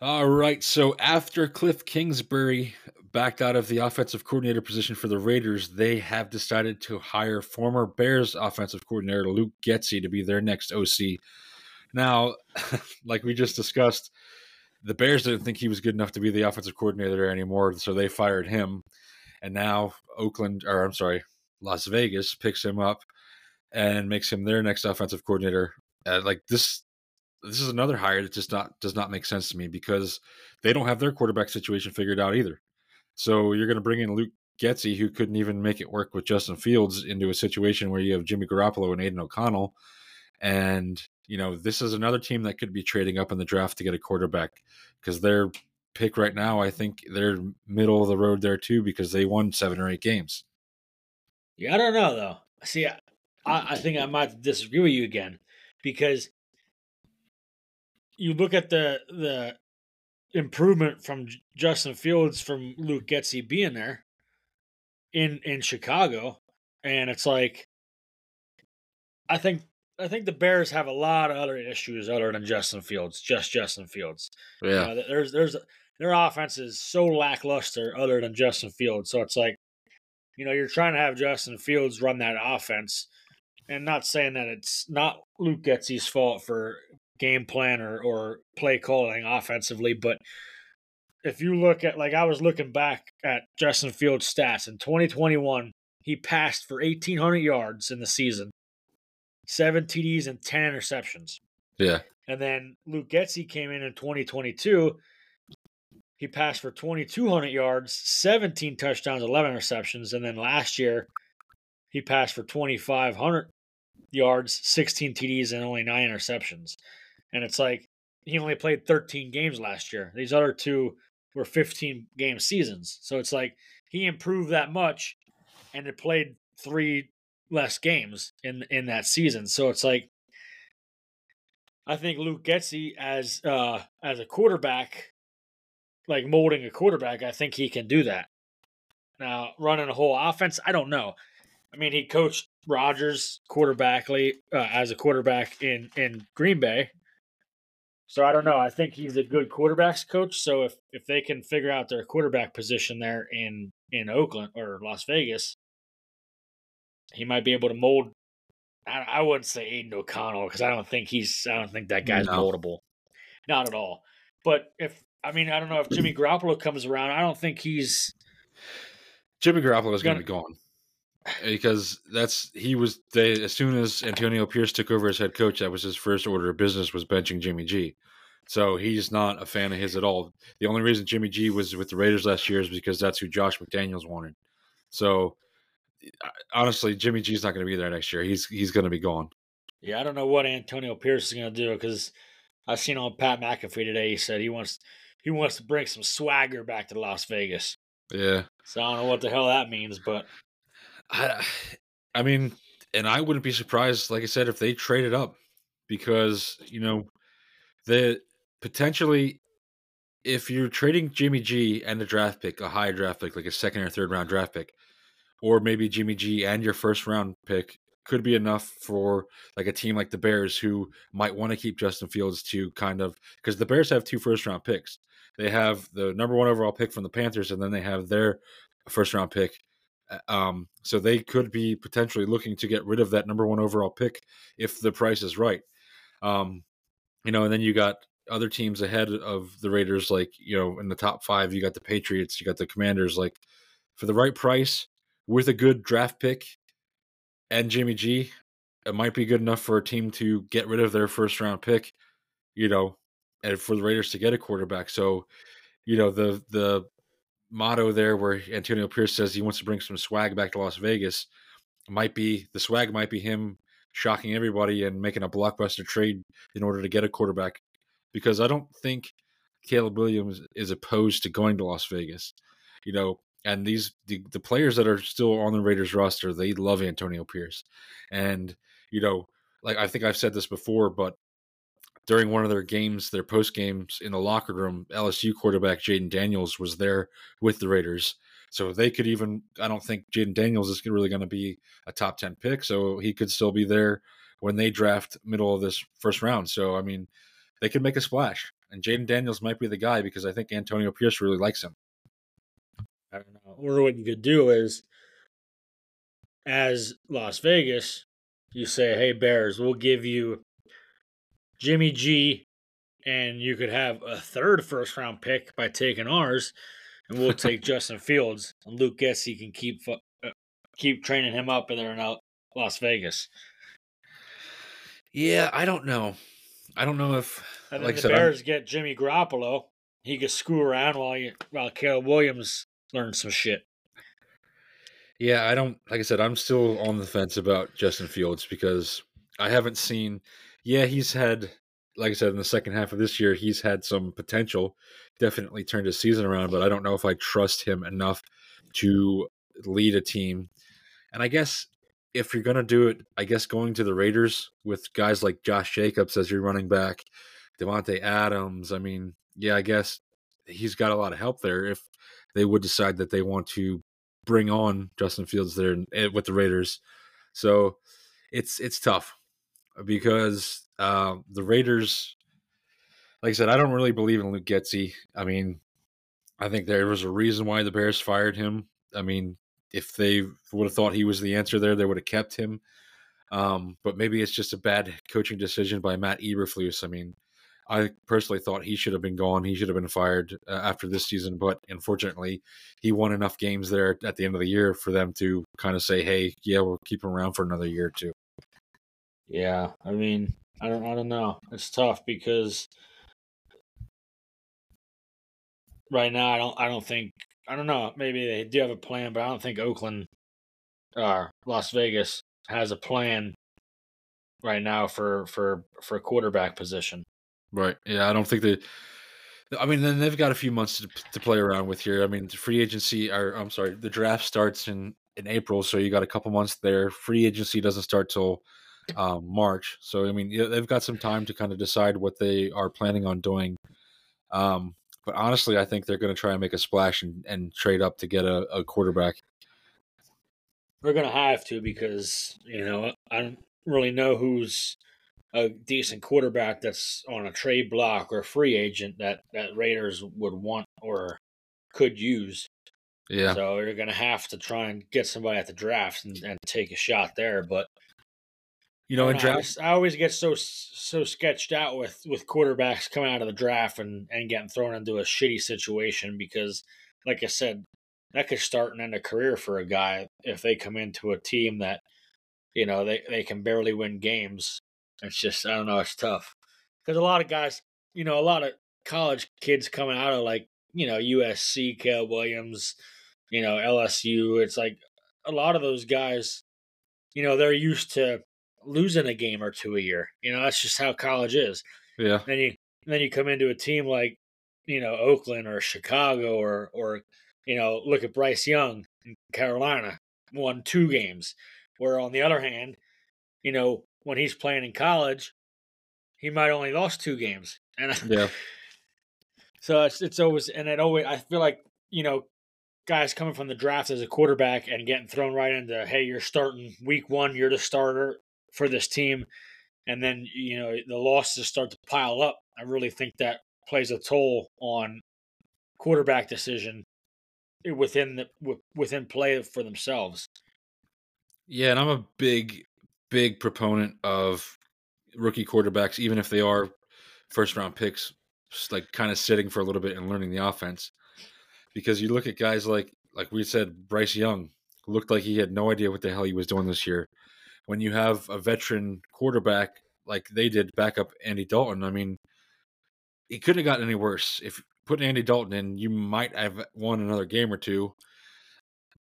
All right. So after Cliff Kingsbury backed out of the offensive coordinator position for the Raiders, they have decided to hire former Bears offensive coordinator Luke Getsy to be their next OC. Now, [laughs] like we just discussed, the Bears didn't think he was good enough to be the offensive coordinator anymore, so they fired him. And now Oakland, or I'm sorry, Las Vegas picks him up and makes him their next offensive coordinator. Uh, like this, this is another hire that just not does not make sense to me because they don't have their quarterback situation figured out either. So you're going to bring in Luke Getsy, who couldn't even make it work with Justin Fields, into a situation where you have Jimmy Garoppolo and Aidan O'Connell, and you know this is another team that could be trading up in the draft to get a quarterback because their pick right now, I think they're middle of the road there too because they won seven or eight games. Yeah, I don't know though. See, I, I think I might disagree with you again because you look at the the improvement from Justin Fields from Luke Getsy being there in in Chicago, and it's like I think I think the Bears have a lot of other issues other than Justin Fields, just Justin Fields. Yeah, there's there's their offense is so lackluster other than Justin Fields, so it's like you know you're trying to have Justin Fields run that offense, and not saying that it's not Luke Getsy's fault for game plan or, or play calling offensively. But if you look at, like, I was looking back at Justin Fields' stats in 2021, he passed for 1,800 yards in the season, seven TDs, and 10 interceptions. Yeah. And then Luke Getsy came in in 2022. He passed for 2,200 yards, 17 touchdowns, 11 interceptions. And then last year, he passed for 2,500 yards, 16 TDs, and only nine interceptions. And it's like he only played 13 games last year. These other two were 15 game seasons. So it's like he improved that much and it played three less games in in that season. So it's like I think Luke Getsy as uh as a quarterback, like molding a quarterback, I think he can do that. Now running a whole offense, I don't know. I mean, he coached Rodgers quarterbackly uh, as a quarterback in in Green Bay, so I don't know. I think he's a good quarterbacks coach. So if if they can figure out their quarterback position there in in Oakland or Las Vegas, he might be able to mold. I, I wouldn't say Aidan O'Connell because I don't think he's. I don't think that guy's no. moldable, not at all. But if I mean, I don't know if Jimmy mm. Garoppolo comes around. I don't think he's. Jimmy Garoppolo is going to be gone because that's he was they as soon as Antonio Pierce took over as head coach, that was his first order of business was benching Jimmy G. So he's not a fan of his at all. The only reason Jimmy G was with the Raiders last year is because that's who Josh McDaniels wanted. So honestly, Jimmy G's not going to be there next year. He's he's going to be gone. Yeah, I don't know what Antonio Pierce is going to do because I've seen on Pat McAfee today. He said he wants he wants to bring some swagger back to Las Vegas. Yeah. So I don't know what the hell that means, but I, I mean, and I wouldn't be surprised, like I said, if they traded up because you know the potentially if you're trading Jimmy G and a draft pick, a high draft pick, like a second or third round draft pick, or maybe Jimmy G and your first round pick could be enough for like a team like the Bears who might want to keep Justin Fields to kind of because the Bears have two first round picks. They have the number one overall pick from the Panthers, and then they have their first round pick uh, um, so they could be potentially looking to get rid of that number one overall pick if the price is right. Um, you know, and then you got other teams ahead of the Raiders, like you know, in the top five, you got the Patriots, you got the Commanders. Like for the right price, with a good draft pick and Jimmy G, it might be good enough for a team to get rid of their first round pick. You know, and for the Raiders to get a quarterback. So, you know, the the motto there where Antonio Pierce says he wants to bring some swag back to Las Vegas might be the swag might be him shocking everybody and making a blockbuster trade in order to get a quarterback because I don't think Caleb Williams is opposed to going to Las Vegas. You know, and these the, the players that are still on the Raiders roster, they love Antonio Pierce. And, you know, like I think I've said this before, but during one of their games, their post games in the locker room, LSU quarterback Jayden Daniels was there with the Raiders. So they could even, I don't think Jayden Daniels is really going to be a top 10 pick. So he could still be there when they draft middle of this first round. So, I mean, they could make a splash. And Jayden Daniels might be the guy because I think Antonio Pierce really likes him. I don't know. Or what you could do is, as Las Vegas, you say, hey, Bears, we'll give you Jimmy G, and you could have a third first round pick by taking ours, and we'll take [laughs] Justin Fields and Luke Getsy can keep uh, keep training him up, and they're in Las Vegas. Yeah, I don't know. I don't know if and like the said, Bears I'm... get Jimmy Garoppolo. He could screw around while you, while Caleb Williams learns some shit. Yeah, I don't. Like I said, I'm still on the fence about Justin Fields because I haven't seen yeah, he's had, like I said, in the second half of this year, he's had some potential. Definitely turned his season around, but I don't know if I trust him enough to lead a team. And I guess if you're going to do it, I guess going to the Raiders with guys like Josh Jacobs as your running back, Davante Adams. I mean, yeah, I guess he's got a lot of help there if they would decide that they want to bring on Justin Fields there eh, with the Raiders. So it's it's tough because uh, the Raiders, like I said, I don't really believe in Luke Getsy. I mean, I think there was a reason why the Bears fired him. I mean, if they would have thought he was the answer there, they would have kept him. Um, but maybe it's just a bad coaching decision by Matt Eberflus. I mean, I personally thought he should have been gone. He should have been fired uh, after this season, but unfortunately, he won enough games there at the end of the year for them to kind of say, "Hey, yeah, we'll keep him around for another year or two. Yeah, I mean, I don't, I don't know. It's tough because right now, I don't, I don't think, I don't know. Maybe they do have a plan, but I don't think Oakland or uh, Las Vegas has a plan right now for for for a quarterback position. Right. Yeah, I don't think they. I mean, then they've got a few months to, to play around with here. I mean, free agency, or I'm sorry, the draft starts in in April, so you got a couple months there. Free agency doesn't start till um, March. So I mean, they've got some time to kind of decide what they are planning on doing. Um, but honestly, I think they're going to try and make a splash and, and trade up to get a, a quarterback. We're going to have to because you know I don't really know who's a decent quarterback that's on a trade block or free agent that that Raiders would want or could use. Yeah. So you're going to have to try and get somebody at the draft and, and take a shot there. But you know, in drafts, I always get so so sketched out with with quarterbacks coming out of the draft and and getting thrown into a shitty situation because, like I said, that could start and end a career for a guy if they come into a team that, you know, they they can barely win games. It's just I don't know, it's tough because a lot of guys, you know, a lot of college kids coming out of like you know USC, Caleb Williams, you know LSU. It's like a lot of those guys, you know, they're used to losing a game or two a year. You know, that's just how college is. Yeah. Then you then you come into a team like, you know, Oakland or Chicago or or you know, look at Bryce Young in Carolina, won two games. Where on the other hand, you know, when he's playing in college, he might only lost two games. And yeah. [laughs] so it's it's always and it always I feel like, you know, guys coming from the draft as a quarterback and getting thrown right into, hey, you're starting week one, you're the starter for this team, and then you know the losses start to pile up. I really think that plays a toll on quarterback decision within the within play for themselves. Yeah, and I'm a big, big proponent of rookie quarterbacks, even if they are first round picks, like kind of sitting for a little bit and learning the offense. Because you look at guys like like we said, Bryce Young looked like he had no idea what the hell he was doing this year when you have a veteran quarterback like they did backup Andy Dalton, I mean, it couldn't have gotten any worse. If putting Andy Dalton in, you might have won another game or two,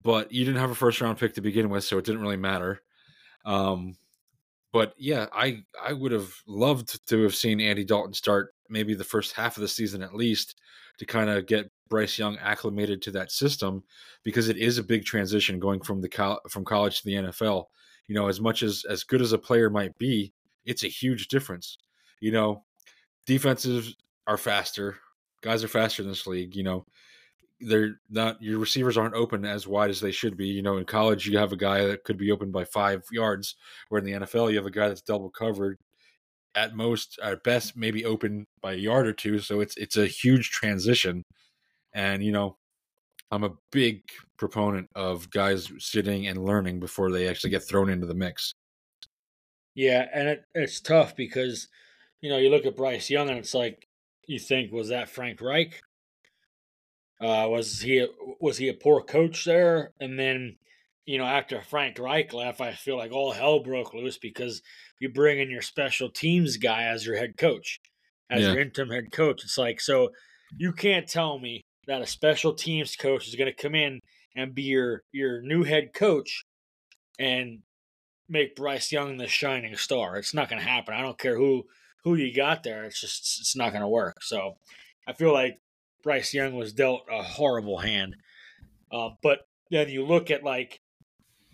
but you didn't have a first round pick to begin with, so it didn't really matter. Um, but yeah, I I would have loved to have seen Andy Dalton start maybe the first half of the season at least to kind of get Bryce Young acclimated to that system because it is a big transition going from the col- from college to the NFL. You know, as much as as good as a player might be, it's a huge difference. You know, defenses are faster. Guys are faster in this league. You know, they're not your receivers aren't open as wide as they should be. You know, in college you have a guy that could be open by five yards, where in the NFL you have a guy that's double covered at most at best maybe open by a yard or two. So it's it's a huge transition. And you know, I'm a big proponent of guys sitting and learning before they actually get thrown into the mix. Yeah, and it, it's tough because you know you look at Bryce Young and it's like you think was that Frank Reich? Uh, was he a, was he a poor coach there? And then you know after Frank Reich left, I feel like all hell broke loose because you bring in your special teams guy as your head coach, as yeah. your interim head coach. It's like so you can't tell me that a special teams coach is going to come in and be your your new head coach and make Bryce Young the shining star. It's not going to happen. I don't care who who you got there. It's just it's not going to work. So I feel like Bryce Young was dealt a horrible hand. Uh, but then you look at like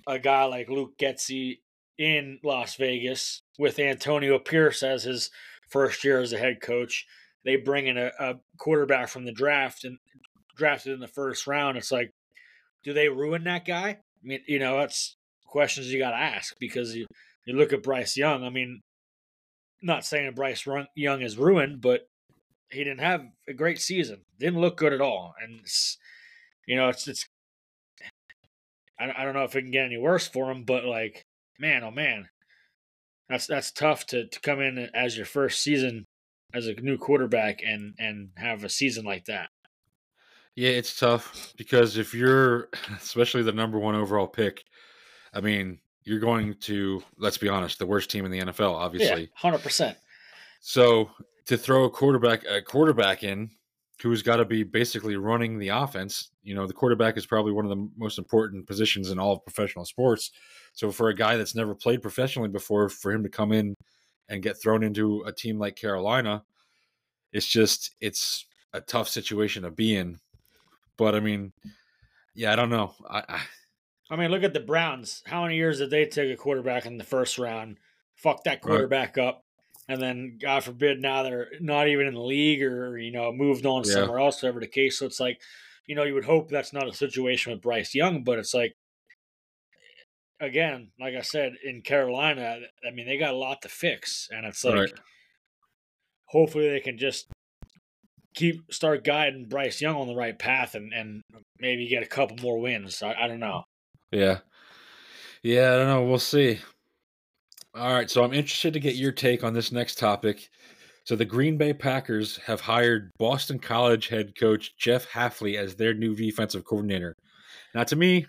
a guy like Luke Getsy in Las Vegas with Antonio Pierce as his first year as a head coach. They bring in a, a quarterback from the draft and drafted in the first round. It's like, do they ruin that guy? I mean, you know, that's questions you got to ask because you, you look at Bryce Young. I mean, not saying Bryce Young is ruined, but he didn't have a great season. Didn't look good at all, and you know, it's it's. I, I don't know if it can get any worse for him, but like, man, oh man, that's that's tough to to come in as your first season as a new quarterback and and have a season like that. Yeah, it's tough because if you're, [laughs] especially the number one overall pick, I mean, you're going to let's be honest, the worst team in the NFL, obviously, Yeah, 100%. So to throw a quarterback a quarterback in who's got to be basically running the offense, you know, the quarterback is probably one of the most important positions in all of professional sports. So for a guy that's never played professionally before, for him to come in and get thrown into a team like Carolina, it's just it's a tough situation to be in. But I mean, yeah, I don't know. I, I I mean, look at the Browns. How many years did they take a quarterback in the first round? Fuck that quarterback right. up. And then, God forbid, now they're not even in the league or, you know, moved on yeah. somewhere else, whatever the case. So it's like, you know, you would hope that's not a situation with Bryce Young, but it's like, again, like I said, in Carolina, I mean, they got a lot to fix. And it's like, right. hopefully they can just keep start guiding Bryce Young on the right path and, and maybe get a couple more wins. I, I don't know. Yeah. Yeah, I don't know. We'll see. All right. So I'm interested to get your take on this next topic. So the Green Bay Packers have hired Boston College head coach Jeff Hafley as their new defensive coordinator. Now, to me,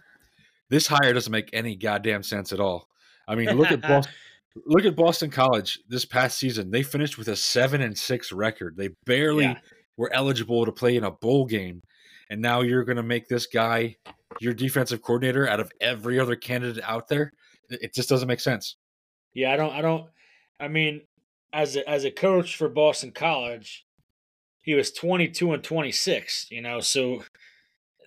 this hire doesn't make any goddamn sense at all. I mean, look at Boston. [laughs] Look at Boston College this past season. They finished with a seven and six record. They barely yeah. were eligible to play in a bowl game, and now you're going to make this guy your defensive coordinator out of every other candidate out there. It just doesn't make sense. Yeah, I don't. I don't. I mean, as a, as a coach for Boston College, he was twenty two and twenty six. You know, so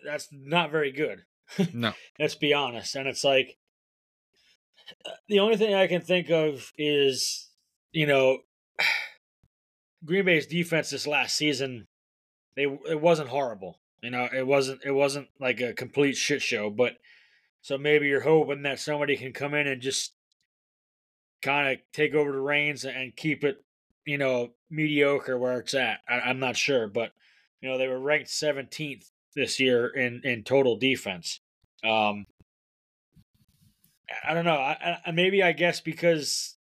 that's not very good. [laughs] No, let's be honest. And it's like uh, the only thing I can think of is you know [sighs] Green Bay's defense this last season. They it wasn't horrible. You know, it wasn't it wasn't like a complete shit show, but so maybe you're hoping that somebody can come in and just kind of take over the reins and keep it, you know, mediocre where it's at. I, am not sure, but you know they were ranked 17th this year in in total defense. Um, I don't know. I, I maybe I guess because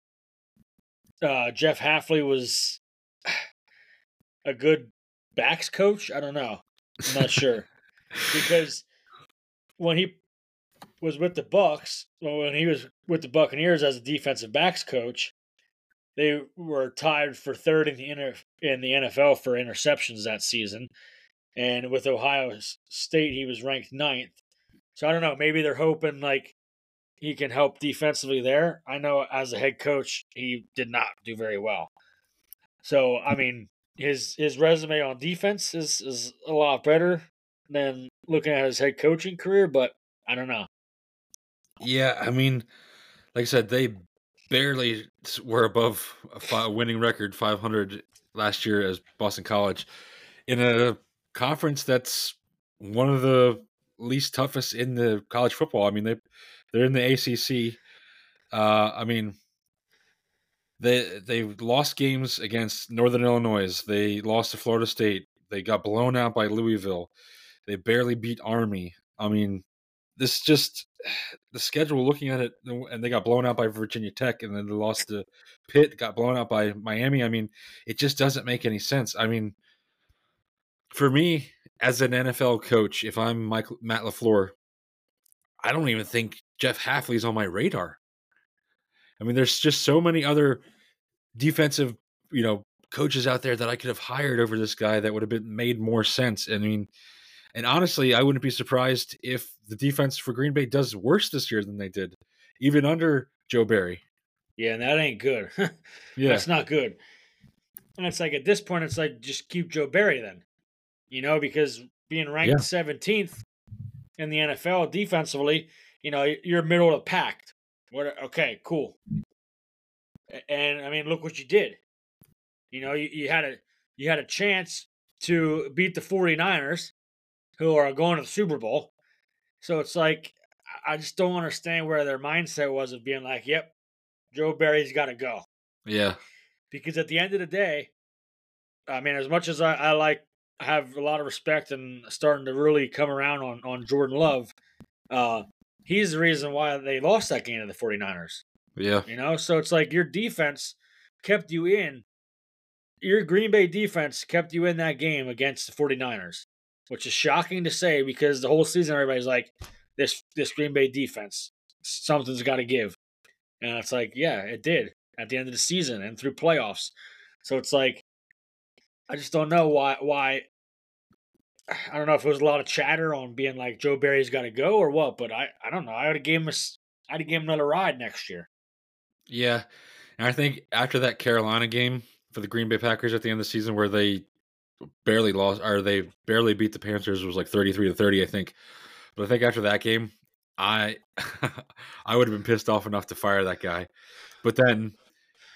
uh, Jeff Hafley was [sighs] a good backs coach. I don't know. I'm not sure [laughs] because when he was with the Bucks, when he was with the Buccaneers as a defensive backs coach, they were tied for third in the inter- in the NFL for interceptions that season, and with Ohio State, he was ranked ninth. So I don't know. Maybe they're hoping like he can help defensively there. I know as a head coach, he did not do very well. So I mm. mean, his his resume on defense is is a lot better than looking at his head coaching career, but I don't know. Yeah, I mean, like I said, they barely were above a winning record 500 last year as Boston College in a conference that's one of the least toughest in the college football. I mean, they they're in the ACC. Uh, I mean, they they lost games against Northern Illinois. They lost to Florida State. They got blown out by Louisville. They barely beat Army. I mean, this just [sighs] the schedule. Looking at it, and they got blown out by Virginia Tech, and then they lost to Pitt. Got blown out by Miami. I mean, it just doesn't make any sense. I mean, for me as an NFL coach, if I'm Mike, Matt LaFleur, I don't even think Jeff Hafley's on my radar. I mean, there's just so many other defensive, you know, coaches out there that I could have hired over this guy that would have been made more sense. I mean, and honestly, I wouldn't be surprised if the defense for Green Bay does worse this year than they did, even under Joe Barry. Yeah, and that ain't good. [laughs] yeah, that's not good. And it's like at this point, it's like just keep Joe Barry then, you know, because being ranked seventeenth in the NFL defensively, you know, you're middle of the pack. What? Okay, cool. And I mean, look what you did. You know, you, you had a you had a chance to beat the 49ers, who are going to the Super Bowl. So it's like I just don't understand where their mindset was of being like, "Yep, Joe Barry's got to go." Yeah. Because at the end of the day, I mean, as much as I, I like have a lot of respect and starting to really come around on on Jordan Love, uh, he's the reason why they lost that game to the 49ers. Yeah. You know, so it's like your defense kept you in. Your Green Bay defense kept you in that game against the 49ers, which is shocking to say because the whole season everybody's like, this this Green Bay defense, something's got to give. And it's like, yeah, it did at the end of the season and through playoffs. So it's like, I just don't know why why I don't know if it was a lot of chatter on being like Joe Barry's got to go or what, but I, I don't know. I would have gave him a, I'd have gave him another ride next year. Yeah, and I think after that Carolina game for the Green Bay Packers at the end of the season, where they barely lost or they barely beat the Panthers, was like thirty three to thirty, I think. But I think after that game, I [laughs] I would have been pissed off enough to fire that guy. But then,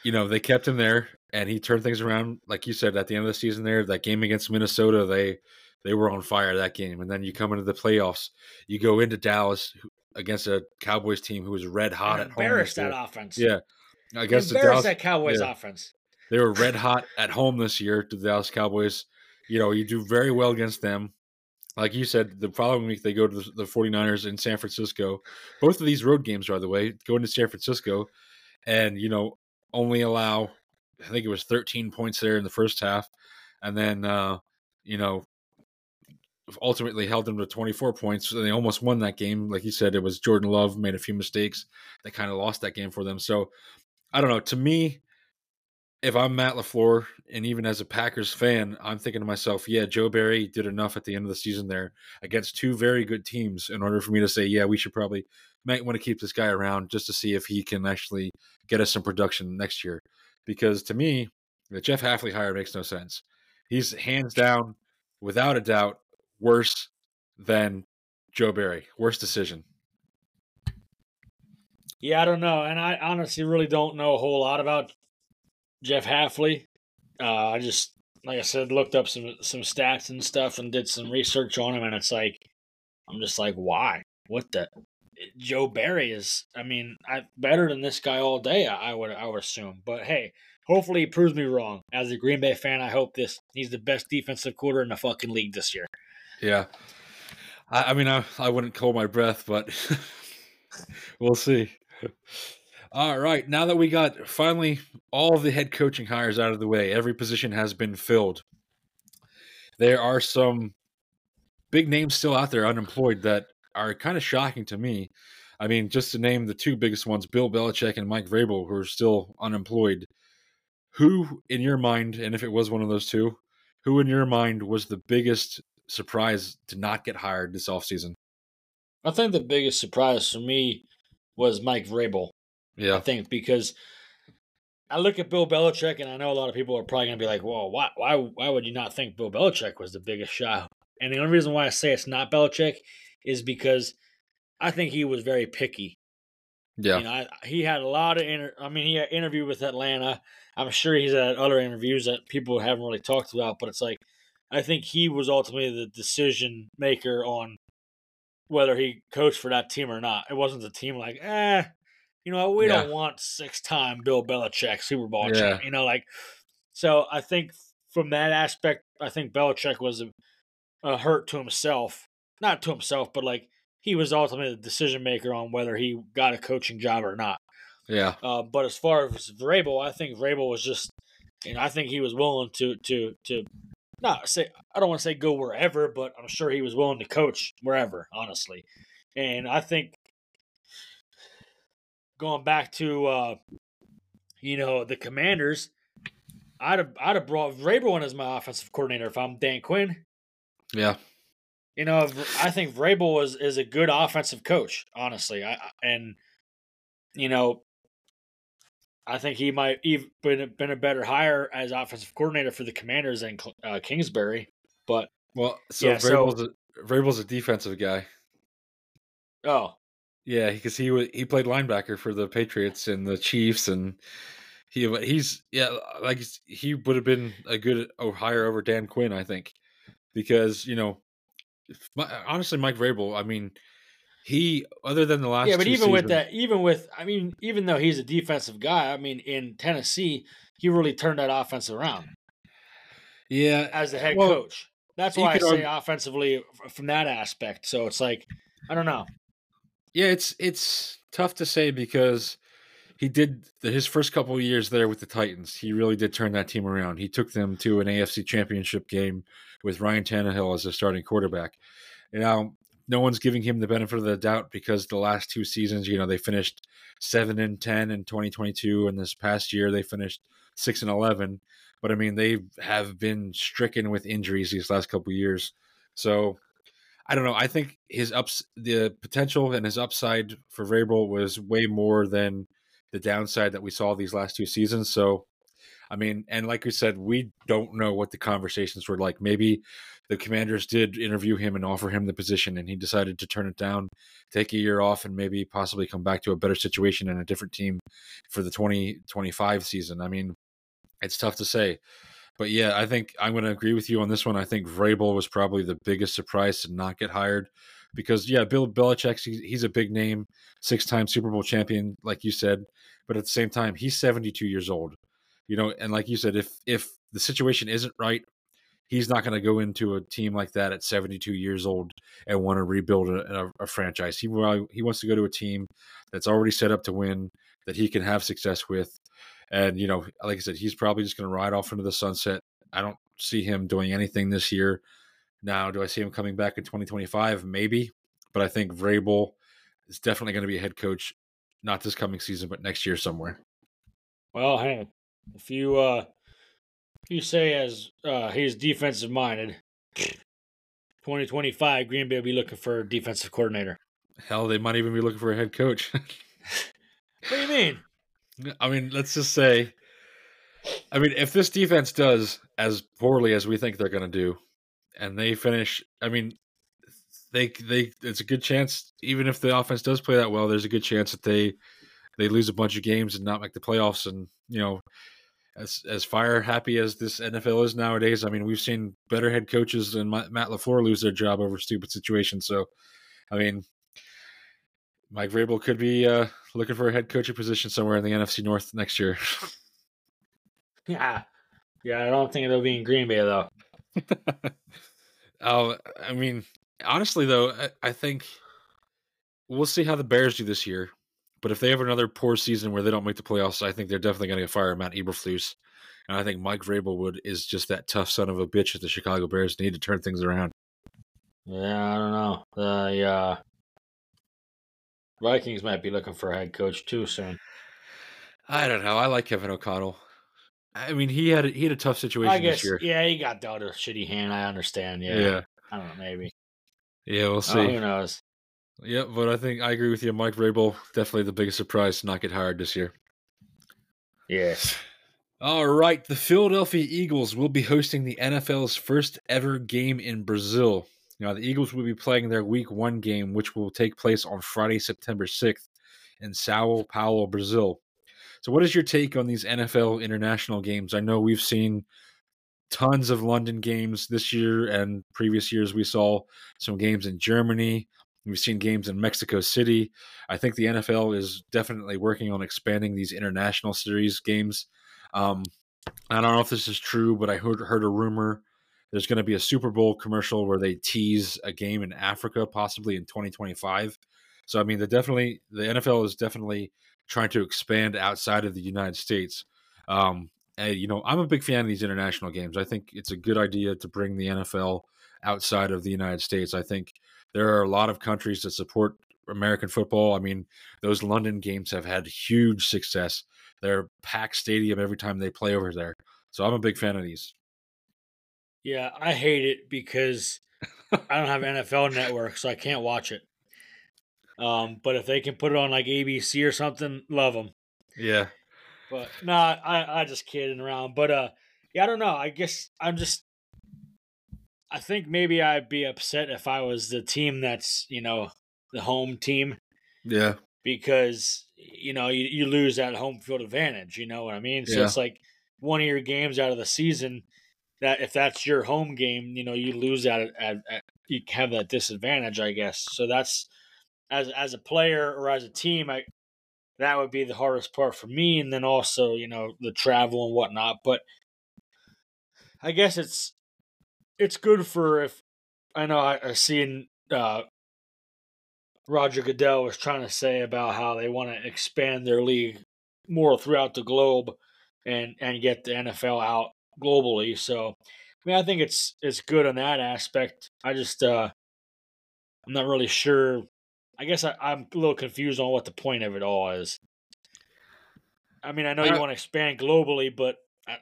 you know, they kept him there, and he turned things around, like you said, at the end of the season. There, that game against Minnesota, they they were on fire that game. And then you come into the playoffs, you go into Dallas against a Cowboys team who was red hot at home. Embarrassed that offense. Yeah, against the Dallas, that Cowboys yeah. offense. They were red hot at home this year to the Dallas Cowboys. You know, you do very well against them. Like you said, the following week they go to the, the 49ers in San Francisco. Both of these road games, by the way, go into San Francisco and, you know, only allow, I think it was 13 points there in the first half. And then, uh, you know, ultimately held them to 24 points. So they almost won that game. Like you said, it was Jordan Love made a few mistakes that kind of lost that game for them. So I don't know. To me, if I'm Matt LaFleur, and even as a Packers fan, I'm thinking to myself, yeah, Joe Barry did enough at the end of the season there against two very good teams in order for me to say, yeah, we should probably might want to keep this guy around just to see if he can actually get us some production next year. Because to me, the Jeff Hafley hire makes no sense. He's hands down, without a doubt, worse than Joe Barry. Worst decision. Yeah, I don't know, and I honestly really don't know a whole lot about Jeff Hafley. Uh, I just, like I said, looked up some some stats and stuff and did some research on him, and it's like, I'm just like, why? What the? Joe Barry is, I mean, I better than this guy all day. I, I would, I would assume. But hey, hopefully he proves me wrong. As a Green Bay fan, I hope this he's the best defensive quarter in the fucking league this year. Yeah. I, I mean, I, I wouldn't hold my breath, but [laughs] we'll see. All right. Now that we got finally all the head coaching hires out of the way, every position has been filled. There are some big names still out there unemployed that are kind of shocking to me. I mean, just to name the two biggest ones, Bill Belichick and Mike Vrabel, who are still unemployed. Who, in your mind, and if it was one of those two, who in your mind was the biggest surprise to not get hired this offseason? I think the biggest surprise for me was Mike Vrabel. Yeah. I think because I look at Bill Belichick, and I know a lot of people are probably going to be like, "Well, why, why, why would you not think Bill Belichick was the biggest shot?" And the only reason why I say it's not Belichick is because I think he was very picky. Yeah. You know, I, he had a lot of. Inter- I mean, he had interview with Atlanta. I'm sure he's had other interviews that people haven't really talked about, but it's like I think he was ultimately the decision maker on whether he coached for that team or not. It wasn't the team like, eh, you know, we Yeah. don't want six time Bill Belichick Super Bowl Yeah. champ. You know, like so I think from that aspect, I think Belichick was a, a hurt to himself. Not to himself, but like he was ultimately the decision maker on whether he got a coaching job or not. Yeah. Uh, but as far as Vrabel, I think Vrabel was just, and I think he was willing to to to not say I don't want to say go wherever, but I'm sure he was willing to coach wherever, honestly. And I think going back to uh, you know the Commanders, I'd have I'd have brought Vrabel in as my offensive coordinator if I'm Dan Quinn. Yeah. You know, I think Vrabel is is a good offensive coach, honestly. I and you know, I think he might even been been a better hire as offensive coordinator for the Commanders than uh, Kingsbury. But Well, so Yeah, so- Vrabel's, a, Vrabel's a defensive guy. oh, Yeah, because he wa- he played linebacker for the Patriots and the Chiefs, and he he's yeah like he would have been a good hire over Dan Quinn, I think, because you know, my, uh, honestly, Mike Vrabel. I mean, he other than the last yeah, but even with that, even with I mean, even though he's a defensive guy, I mean, in Tennessee, he really turned that offense around yeah, as the head well, coach. That's why I say argue- offensively from that aspect. So it's like I don't know. Yeah, it's it's tough to say because he did his first couple of years there with the Titans. He really did turn that team around. He took them to an AFC Championship game with Ryan Tannehill as a starting quarterback. Now no one's giving him the benefit of the doubt because the last two seasons, you know, they finished seven and ten in 2022, and this past year they finished six and eleven. But I mean, they have been stricken with injuries these last couple of years. So I don't know. I think his ups, the potential and his upside for Vrabel was way more than the downside that we saw these last two seasons. So, I mean, and like we said, we don't know what the conversations were like. Maybe the Commanders did interview him and offer him the position, and he decided to turn it down, take a year off, and maybe possibly come back to a better situation and a different team for the 2025 season. I mean, it's tough to say. But yeah, I think I'm going to agree with you on this one. I think Vrabel was probably the biggest surprise to not get hired because, yeah, Bill Belichick, he's, a big name, six time Super Bowl champion, like you said. But at the same time, he's 72 years old, you know, and like you said, if if the situation isn't right, he's not going to go into a team like that at 72 years old and want to rebuild a, a, a franchise. He he wants to go to a team that's already set up to win, that he can have success with. And, you know, like I said, he's probably just going to ride off into the sunset. I don't see him doing anything this year. Now, do I see him coming back in 2025? Maybe. But I think Vrabel is definitely going to be a head coach, not this coming season, but next year somewhere. Well, hey, if you uh if you say as uh he's defensive minded, 2025 Green Bay will be looking for a defensive coordinator. Hell, they might even be looking for a head coach. [laughs] What do you mean? I mean, let's just say, I mean, if this defense does as poorly as we think they're going to do, and they finish, I mean, they they it's a good chance. Even if the offense does play that well, there's a good chance that they they lose a bunch of games and not make the playoffs. And you know, as as fire happy as this NFL is nowadays, I mean, we've seen better head coaches than Matt LaFleur lose their job over stupid situations. So, I mean, Mike Vrabel could be uh, looking for a head coaching position somewhere in the NFC North next year. [laughs] Yeah. Yeah, I don't think it'll be in Green Bay though. [laughs] oh, I mean, honestly though, I, I think we'll see how the Bears do this year. But if they have another poor season where they don't make the playoffs, I think they're definitely going to fire Matt Eberflus. And I think Mike Vrabel would is just that tough son of a bitch that the Chicago Bears need to turn things around. Yeah, I don't know. The uh Vikings might be looking for a head coach too soon. I don't know. I like Kevin O'Connell. I mean, he had a, he had a tough situation I guess this year. yeah, he got dealt a shitty hand, I understand. Yeah. yeah, I don't know, maybe. yeah. We'll Oh, see. who knows? Yeah, but I think I agree with you. Mike Vrabel definitely the biggest surprise to not get hired this year. Yes. All right, the Philadelphia Eagles will be hosting the NFL's first ever game in Brazil. Now, the Eagles will be playing their Week One game, which will take place on Friday, September sixth, in Sao Paulo, Brazil. So, what is your take on these NFL international games? I know we've seen tons of London games this year and previous years. We saw some games in Germany. We've seen games in Mexico City. I think the NFL is definitely working on expanding these international series games. Um, I don't know if this is true, but I heard heard a rumor there's going to be a Super Bowl commercial where they tease a game in Africa, possibly in 2025. So I mean, the definitely the NFL is definitely trying to expand outside of the United States. Um, and, you know, I'm a big fan of these international games. I think it's a good idea to bring the NFL outside of the United States. I think there are a lot of countries that support American football. I mean, those London games have had huge success. They're packed stadium every time they play over there. So I'm a big fan of these. Yeah, I hate it because I don't have NFL network, so I can't watch it. Um, but if they can put it on like ABC or something, love them. Yeah. But no, nah, I I just kidding around. But uh, yeah, I don't know. I guess I'm just. I think maybe I'd be upset if I was the team that's you know the home team. Yeah. Because you know you, you lose that home field advantage. You know what I mean? So Yeah. it's like one of your games out of the season that if that's your home game, you know you lose that at, at, you have that disadvantage, I guess. So that's as as a player or as a team, I that would be the hardest part for me, and then also you know the travel and whatnot. But I guess it's it's good for if I know I, I seen uh, Roger Goodell was trying to say about how they want to expand their league more throughout the globe and and get the NFL out globally. So I mean I think it's it's good on that aspect. I just uh I'm not really sure. I guess I, I'm a little confused on what the point of it all is. I mean, I know you want to expand globally, but I,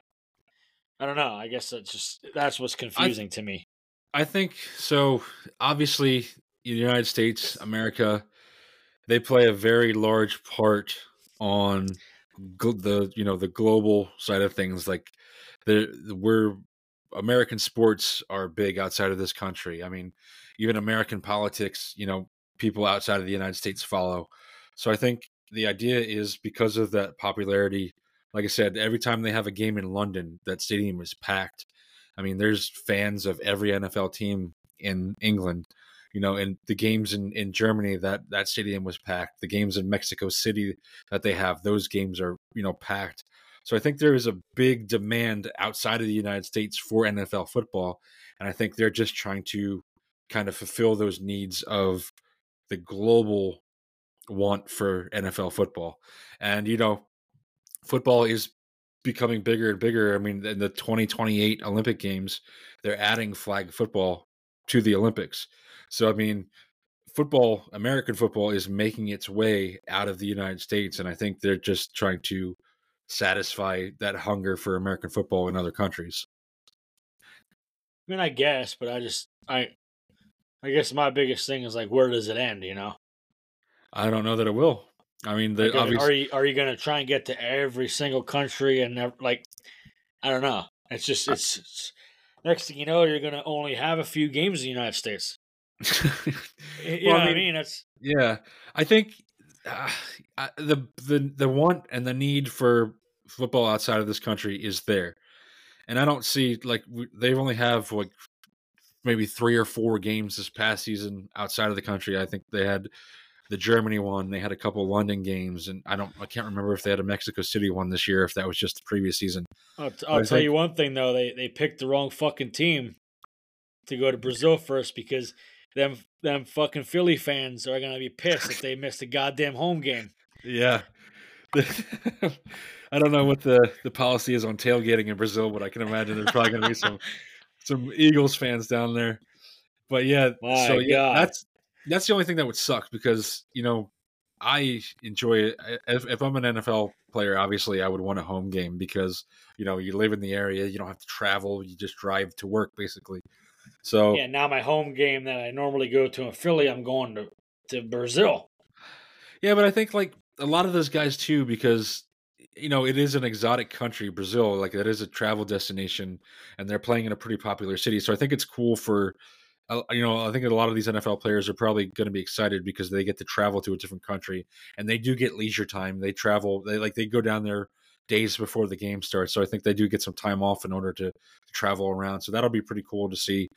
I don't know. I guess that's just that's what's confusing to me. I think so. Obviously, the United States, America, they play a very large part on gl- the you know the global side of things. Like the we're American sports are big outside of this country. I mean, even American politics, you know, people outside of the United States follow. So I think the idea is because of that popularity. Like I said, every time they have a game in London, that stadium is packed. I mean, there's fans of every NFL team in England. You know, and the games in, in Germany, that that stadium was packed. The games in Mexico City that they have, those games are you know packed. So I think there is a big demand outside of the United States for NFL football, and I think they're just trying to kind of fulfill those needs of the global want for NFL football. And you know, football is becoming bigger and bigger. I mean, in the 2028 Olympic Games, they're adding flag football to the Olympics. So I mean, football, American football is making its way out of the United States and I think they're just trying to satisfy that hunger for American football in other countries. I mean, I guess, but I just I, I guess my biggest thing is like, where does it end? You know, I don't know that it will. I mean, the Like, are- obvious are you are you going to try and get to every single country and never, like, I don't know. It's just it's, it's next thing you know, you're going to only have a few games in the United States. [laughs] You Well, know I what I mean, mean? That's Yeah, I think uh, the the the want and the need for football outside of this country is there, and I don't see like they've only have like maybe three or four games this past season outside of the country. I think they had the Germany one, they had a couple London games, and I don't I can't remember if they had a Mexico City one this year, if that was just the previous season. I'll, t- I'll tell think- you one thing though. They they picked the wrong fucking team to go to Brazil first because them them fucking Philly fans are gonna be pissed if they miss the goddamn home game. [laughs] Yeah. [laughs] I don't know what the, the policy is on tailgating in Brazil, but I can imagine there's probably going to be some [laughs] some Eagles fans down there. But yeah, My so yeah, God. that's that's the only thing that would suck because you know I enjoy it. If, if I'm an NFL player, obviously I would want a home game because you know you live in the area, you don't have to travel, you just drive to work basically. So Yeah, now my home game that I normally go to in Philly, I'm going to to Brazil. Yeah, but I think like a lot of those guys too, because you know, it is an exotic country, Brazil. Like that is a travel destination, and they're playing in a pretty popular city. So I think it's cool for, uh, you know, I think a lot of these NFL players are probably going to be excited because they get to travel to a different country, and they do get leisure time. They travel, they like they go down there days before the game starts. So I think they do get some time off in order to, to travel around. So that'll be pretty cool to see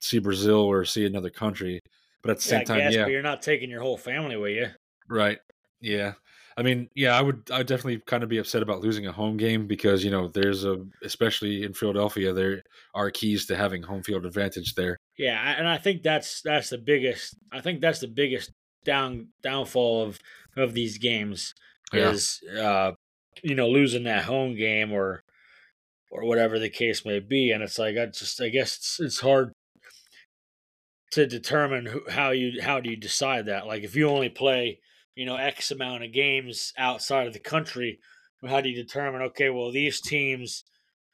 see Brazil or see another country. But at the Yeah, same time, guess, yeah, but you're not taking your whole family with you. Right. Yeah. I mean, yeah, I would I would definitely kind of be upset about losing a home game because, you know, there's a especially in Philadelphia, there are keys to having home field advantage there. Yeah, and I think that's that's the biggest. I think that's the biggest down downfall of of these games Yeah. is uh you know losing that home game or or whatever the case may be, and it's like I just I guess it's, it's hard to determine who, how you how do you decide that. Like if you only play you know X amount of games outside of the country, how do you determine? Okay, well these teams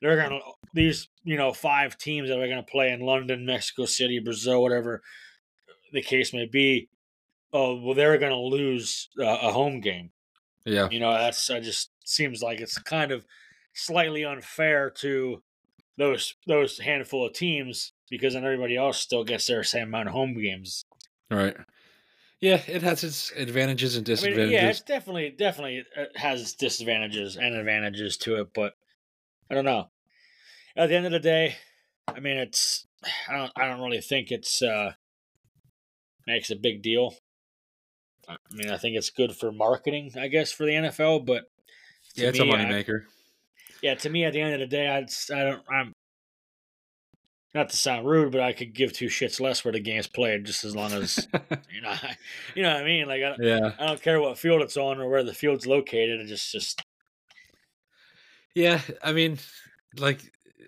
they're gonna these you know five teams that are gonna play in London, Mexico City, Brazil, whatever the case may be. Oh well, they're gonna lose uh, a home game. Yeah. You know that's I just seems like it's kind of slightly unfair to those those handful of teams because then everybody else still gets their same amount of home games. All right. Yeah, it has its advantages and I mean, disadvantages. yeah, it's definitely definitely uh, has its disadvantages and advantages to it, but I don't know. At the end of the day, I mean, it's I don't I don't really think it's uh makes a big deal. I mean, I think it's good for marketing, I guess, for the NFL, but yeah, it's a me, I- moneymaker. yeah, to me, at the end of the day, s- I don't, I'm not to sound rude, but I could give two shits less where the game's played, just as long as [laughs] you know, [laughs] you know what I mean. Like, I, yeah. I don't care what field it's on or where the field's located. It just, just Yeah, I mean, like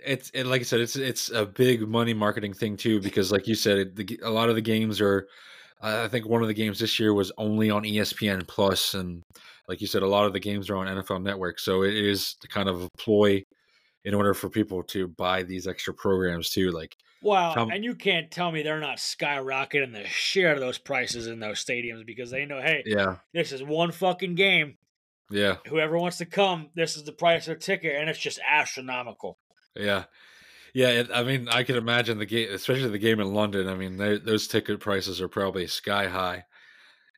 it's it, like I said, it's it's a big money marketing thing too because, like you said, it, the, a lot of the games are. I think one of the games this year was only on ESPN Plus, and like you said, a lot of the games are on NFL Network. So it is kind of a ploy in order for people to buy these extra programs too. Like, wow. And you can't tell me they're not skyrocketing the shit out of those prices in those stadiums because they know, hey, yeah, this is one fucking game. yeah, Whoever wants to come, this is the price of their ticket, and it's just astronomical. yeah, yeah. It, I mean, I can imagine the game, especially the game in London. I mean, they, those ticket prices are probably sky high.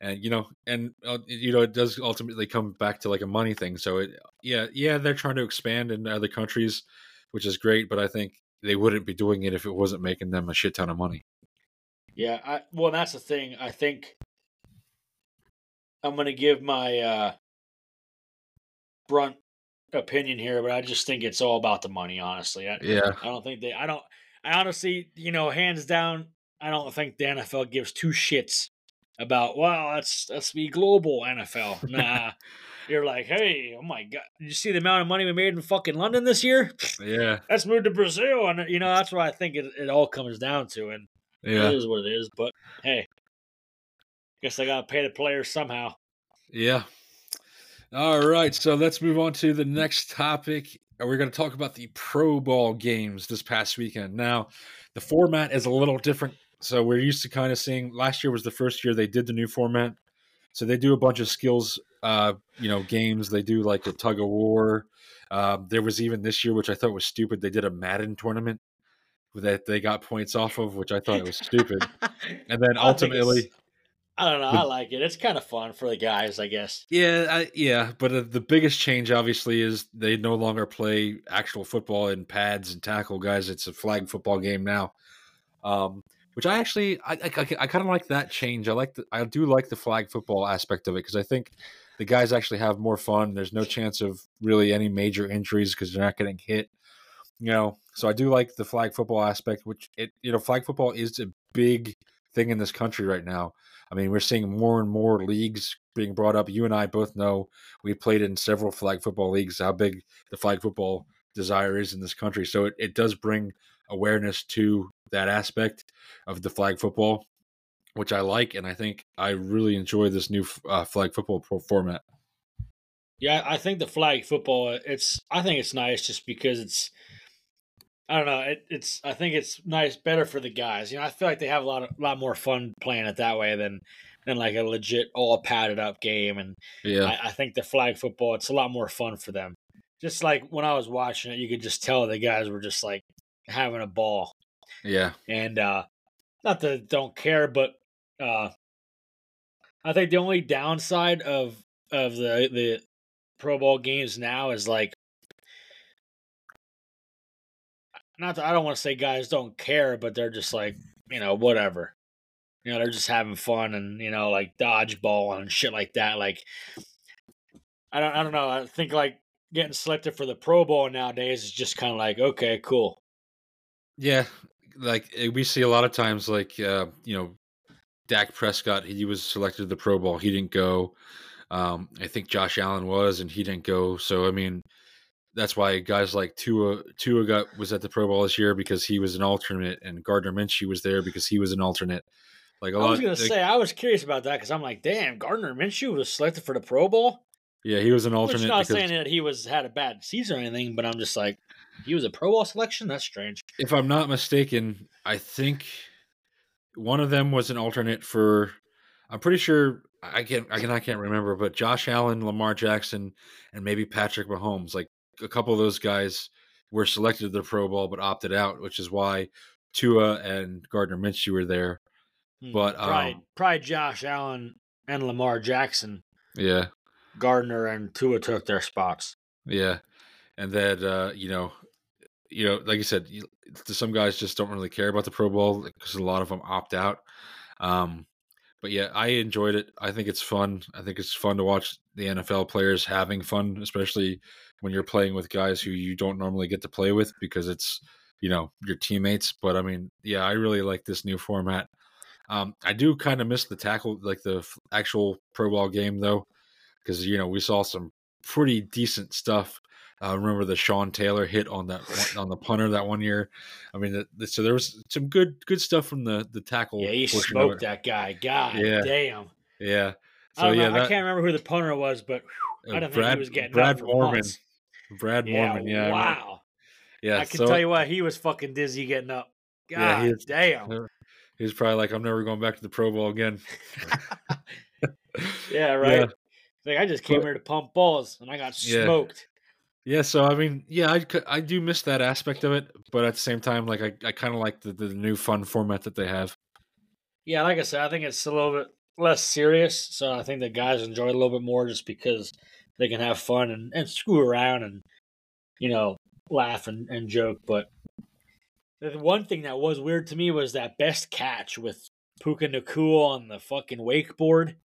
And you know and uh, you know it does ultimately come back to like a money thing so it yeah yeah they're trying to expand in other countries which is great but i think they wouldn't be doing it if it wasn't making them a shit ton of money Yeah, I well that's the thing. I think I'm gonna give my uh brunt opinion here, but I just think it's all about the money, honestly. I, yeah I don't think they I don't I honestly, you know, hands down, I don't think the NFL gives two shits about well, let's let's be global NFL. [laughs] Nah. You're like, hey, oh my god, did you see the amount of money we made in fucking London this year? [laughs] yeah Let's move to Brazil, and you know that's what I think it, it all comes down to. And yeah it is what it is. But hey, guess I gotta pay the players somehow. yeah all right so let's move on to the next topic Uh, we're going to talk about the Pro Bowl games this past weekend now the format is a little different so we're used to kind of seeing last year was the first year they did the new format so they do a bunch of skills uh you know games they do like a tug of war um, there was even this year which i thought was stupid they did a madden tournament that they got points off of which i thought was stupid [laughs] and then I ultimately I don't know. I like it. It's kind of fun for the guys, I guess. Yeah, I, yeah, but uh, the biggest change obviously is they no longer play actual football in pads and tackle guys. It's a flag football game now, um, which I actually I, I, I kind of like that change. I like the, I do like the flag football aspect of it because I think the guys actually have more fun. There's no chance of really any major injuries because they're not getting hit. You know, so I do like the flag football aspect, which it you know flag football is a big thing in this country right now. I mean, we're seeing more and more leagues being brought up. You and I both know we played in several flag football leagues, how big the flag football desire is in this country. So it, it does bring awareness to that aspect of the flag football, which I like. And I think I really enjoy this new uh, flag football pro- format. Yeah, I think the flag football. It's. I think it's nice just because it's. I don't know. It, it's. I think it's nice, better for the guys. You know, I feel like they have a lot of lot more fun playing it that way than than like a legit all padded up game. And Yeah. I, I think the flag football it's a lot more fun for them. Just like when I was watching it, you could just tell the guys were just like having a ball. yeah. And uh not that I don't care, but uh I think the only downside of of the the Pro Bowl games now is like not that I don't want to say guys don't care, but they're just like, you know, whatever. You know, they're just having fun and, you know, like dodgeball and shit like that. Like I don't I don't know. I think like getting selected for the Pro Bowl nowadays is just kind of like, okay, cool. Yeah, like eh, we see a lot of times, like uh, you know, Dak Prescott. He was selected to the Pro Bowl. He didn't go. Um, I think Josh Allen was, and he didn't go. So I mean, that's why guys like Tua Tua got was at the Pro Bowl this year because he was an alternate, and Gardner Minshew was there because he was an alternate. Like I was gonna like- say I was curious about that because I'm like, damn, Gardner Minshew was selected for the Pro Bowl. yeah, he was an alternate. Which not because saying that he was had a bad season or anything, but I'm just like, he was a Pro Bowl selection. That's strange. if I'm not mistaken, I think one of them was an alternate for. I'm pretty sure I can't. I can. I can't remember, but Josh Allen, Lamar Jackson, and maybe Patrick Mahomes. Like a couple of those guys were selected to the Pro Bowl but opted out, which is why Tua and Gardner Minshew were there. Hmm. But, probably, um, probably Josh Allen and Lamar Jackson, Yeah, Gardner and Tua took their spots. yeah, and then uh, you know, you know, like you said, you, some guys just don't really care about the Pro Bowl because a lot of them opt out. Um, but yeah, I enjoyed it. I think it's fun. I think it's fun to watch the NFL players having fun, especially when you're playing with guys who you don't normally get to play with because it's you know your teammates. But I mean, yeah, I really like this new format. Um, I do kind of miss the tackle, like the actual Pro Bowl game, though, because you know we saw some pretty decent stuff. Uh, remember the Sean Taylor hit on that on the punter that one year. I mean, the, the- so there was some good good stuff from the the tackle. Yeah, he smoked that guy. God Yeah. damn. Yeah. I, So don't yeah, know, I can't remember who the punter was, but whew, uh, I don't think Brad he was getting Brad Moorman. Brad Moorman. Yeah. I wow. Yeah. I can so tell you what, he was fucking dizzy getting up. God Yeah, he is- damn. He was probably like, "I'm never going back to the Pro Bowl again." [laughs] [laughs] Yeah, right. Yeah. Like I just came But- here to pump balls and I got smoked. Yeah, so I mean, yeah, I, I do miss that aspect of it, but at the same time, like I, I kind of like the, the new fun format that they have. Yeah, like I said, I think it's a little bit less serious. So I think the guys enjoy it a little bit more just because they can have fun and, and screw around and, you know, laugh and, and joke. But the one thing that was weird to me was that best catch with Puka Nacua on the fucking wakeboard.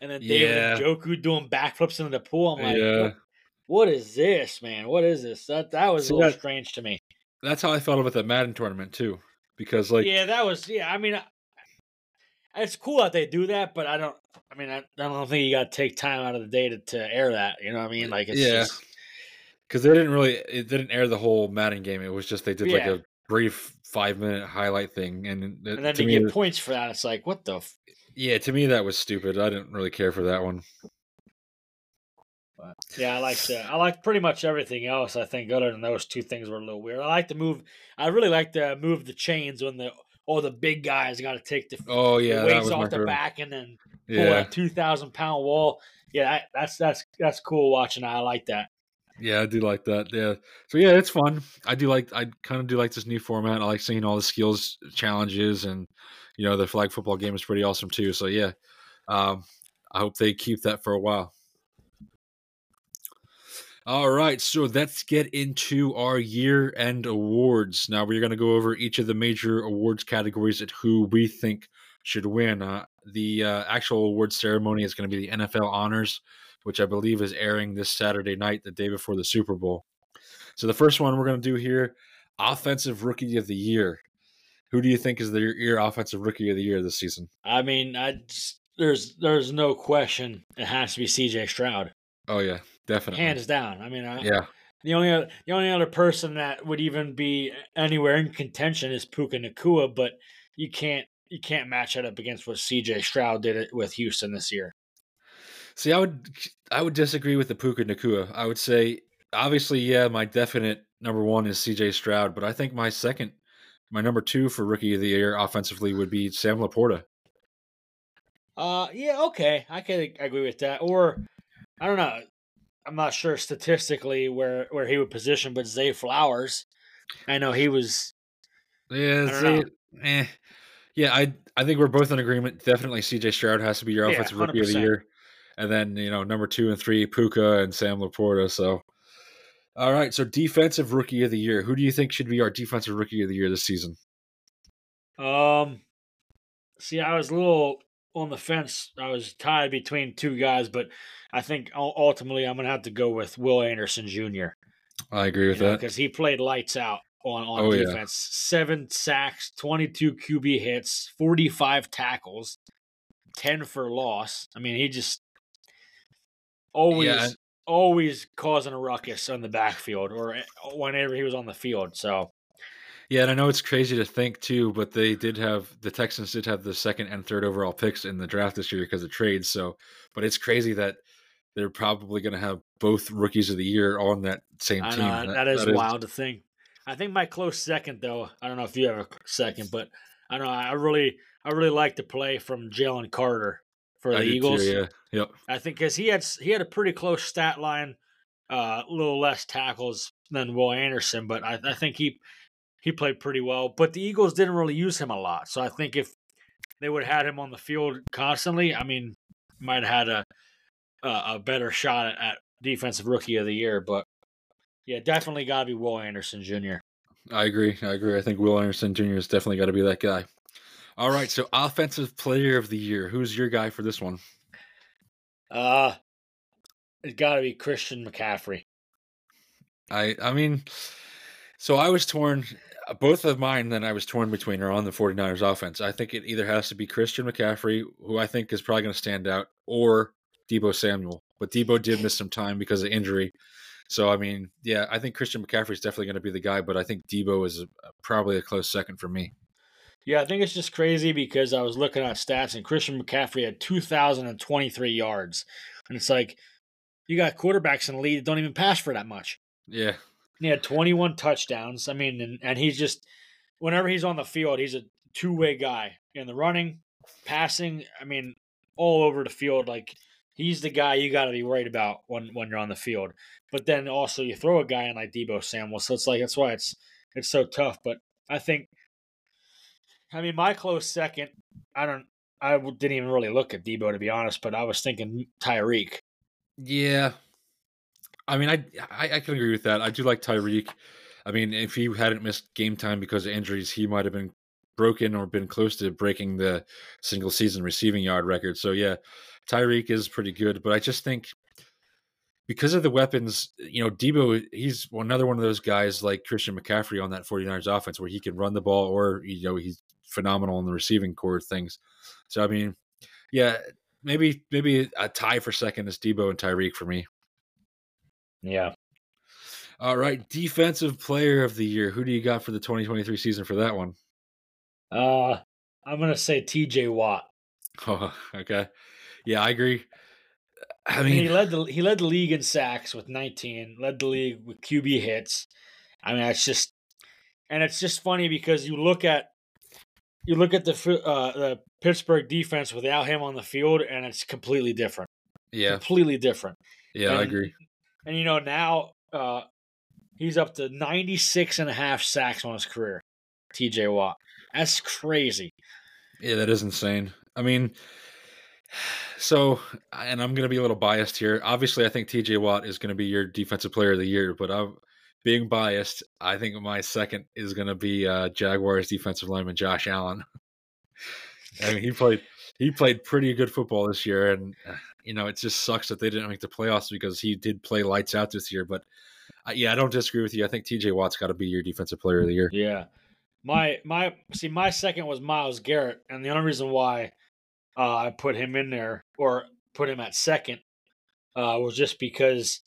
And then David Yeah. Njoku doing backflips into the pool. I'm like, Yeah. What, is this, man? What is this? That that was See, a little that- strange to me. That's how I felt about the Madden tournament too, because like, yeah, that was yeah. I mean, I- it's cool that they do that, but I don't. I mean, I, I don't think you got to take time out of the day to, to air that. You know what I mean? Like, it's Yeah. because they didn't really, it didn't air the whole Madden game. It was just they did like a brief five minute highlight thing, and, it- and then to to me, get points for that, it's like, what the? F-? yeah, to me that was stupid. I didn't really care for that one. But yeah, I like the, I like pretty much everything else. I think other than those two things were a little weird. I like to move. I really like to move the chains when the all the big guys got to take the, Oh yeah, that weights was off the favorite. back and then pull Yeah, a two thousand pound wall. Yeah, that, that's that's that's cool watching. I like that. yeah, I do like that. Yeah, so yeah, it's fun. I do like, I kind of do like this new format. I like seeing all the skills challenges, and you know, the flag football game is pretty awesome too. So yeah, um, I hope they keep that for a while. All right, so let's get into our year end awards. Now we're going to go over each of the major awards categories and who we think should win. Uh, the uh, actual award ceremony is going to be the NFL Honors, which I believe is airing this Saturday night, the day before the Super Bowl. So the first one we're going to do here, Offensive Rookie of the Year. Who do you think is the your offensive rookie of the year this season? I mean, I just, there's there's no question it has to be C.J. Stroud, Oh yeah, definitely. hands down. I mean, I, yeah, the only other, the only other person that would even be anywhere in contention is Puka Nacua, but you can't you can't match that up against what C.J. Stroud did it with Houston this year. See, I would I would disagree with the Puka Nacua. I would say obviously, yeah, my definite number one is CJ Stroud, but I think my second, my number two for rookie of the year offensively would be Sam LaPorta. Uh, yeah, okay, I can agree with that. Or I don't know. I'm not sure statistically where where he would position, but Zay Flowers, I know he was. Yeah, I Zay, eh. yeah. I I think we're both in agreement. Definitely, C.J. Stroud has to be your Yeah, offensive rookie of the year, and then you know number two and three, Puka and Sam LaPorta. So, all right. So, defensive rookie of the year. Who do you think should be our defensive rookie of the year this season? Um, see, I was a little on the fence. I was tied between two guys, but I think ultimately I'm gonna have to go with Will Anderson Jr. I agree with that. because he played lights out on on Oh, yeah. defense. Seven sacks, twenty two QB hits, forty five tackles, ten for loss. I mean, he just always Yeah. always causing a ruckus on the backfield or eh, whenever he was on the field. So Yeah, and I know it's crazy to think too, but they did have the Texans did have the second and third overall picks in the draft this year because of trades. So, but it's crazy that they're probably going to have both rookies of the year on that same I team. know and that is wild to think. I think my close second, though, I don't know if you have a second, but I don't know. I really, I really like the play from Jalen Carter for I the too, Eagles. yeah, yep. I think because he had he had a pretty close stat line, uh, a little less tackles than Will Anderson, but I, I think he he played pretty well. But the Eagles didn't really use him a lot, so I think if they would have had him on the field constantly, I mean, might have had a a, a better shot at, at defensive rookie of the year. But yeah, definitely got to be Will Anderson Jr. I agree. I agree. I think Will Anderson Jr. has definitely got to be that guy. All right, so offensive player of the year. Who's your guy for this one? Uh it's got to be Christian McCaffrey. I I mean, so I was torn. Both of mine that I was torn between are on the 49ers offense. I think it either has to be Christian McCaffrey, who I think is probably going to stand out, or Deebo Samuel. But Deebo did miss some time because of injury. So I mean, yeah, I think Christian McCaffrey is definitely going to be the guy, but I think Deebo is a, probably a close second for me. Yeah, I think it's just crazy because I was looking at stats and Christian McCaffrey had 2,023 yards. And it's like, you got quarterbacks in the league that don't even pass for that much. Yeah, And he had 21 touchdowns. I mean, and, and he's just, whenever he's on the field, he's a two way guy in the running, passing. I mean, all over the field. Like, he's the guy you got to be worried about when, when you're on the field. But then also, you throw a guy in like Deebo Samuel. So it's like, that's why it's, it's so tough. But I think I mean, my close second. I don't. I didn't even really look at Deebo to be honest, but I was thinking Tyreek. yeah. I mean, I, I I can agree with that. I do like Tyreek. I mean, if he hadn't missed game time because of injuries, he might have been broken or been close to breaking the single season receiving yard record. So yeah, Tyreek is pretty good, but I just think because of the weapons, you know, Deebo, he's another one of those guys like Christian McCaffrey on that 49ers offense where he can run the ball or, you know, he's phenomenal in the receiving corps things. So, I mean, yeah, maybe, maybe a tie for second is Deebo and Tyreek for me. Yeah. All right. Defensive player of the year. Who do you got for the 2023 season for that one? Uh, I'm gonna say T.J. Watt. [laughs] Oh, okay. Yeah, I agree. I I mean, he led the he led the league in sacks with 19. Led the league with QB hits. I mean, it's just, and it's just funny because you look at you look at the uh, the Pittsburgh defense without him on the field, and it's completely different. yeah, Completely different. yeah, I agree. And you know, now uh, he's up to 96 and a half sacks on his career. TJ Watt. That's crazy. Yeah, that is insane. I mean, so, and I'm going to be a little biased here. Obviously, I think TJ Watt is going to be your defensive player of the year, but I'm being biased. I think my second is going to be uh, Jaguars defensive lineman Josh Allen. [laughs] I mean, he played he played pretty good football this year, and uh, you know, it just sucks that they didn't make the playoffs because he did play lights out this year. But uh, yeah, I don't disagree with you. I think TJ Watt's got to be your defensive player of the year. Yeah. My my see my second was Myles Garrett, and the only reason why uh, I put him in there or put him at second uh, was just because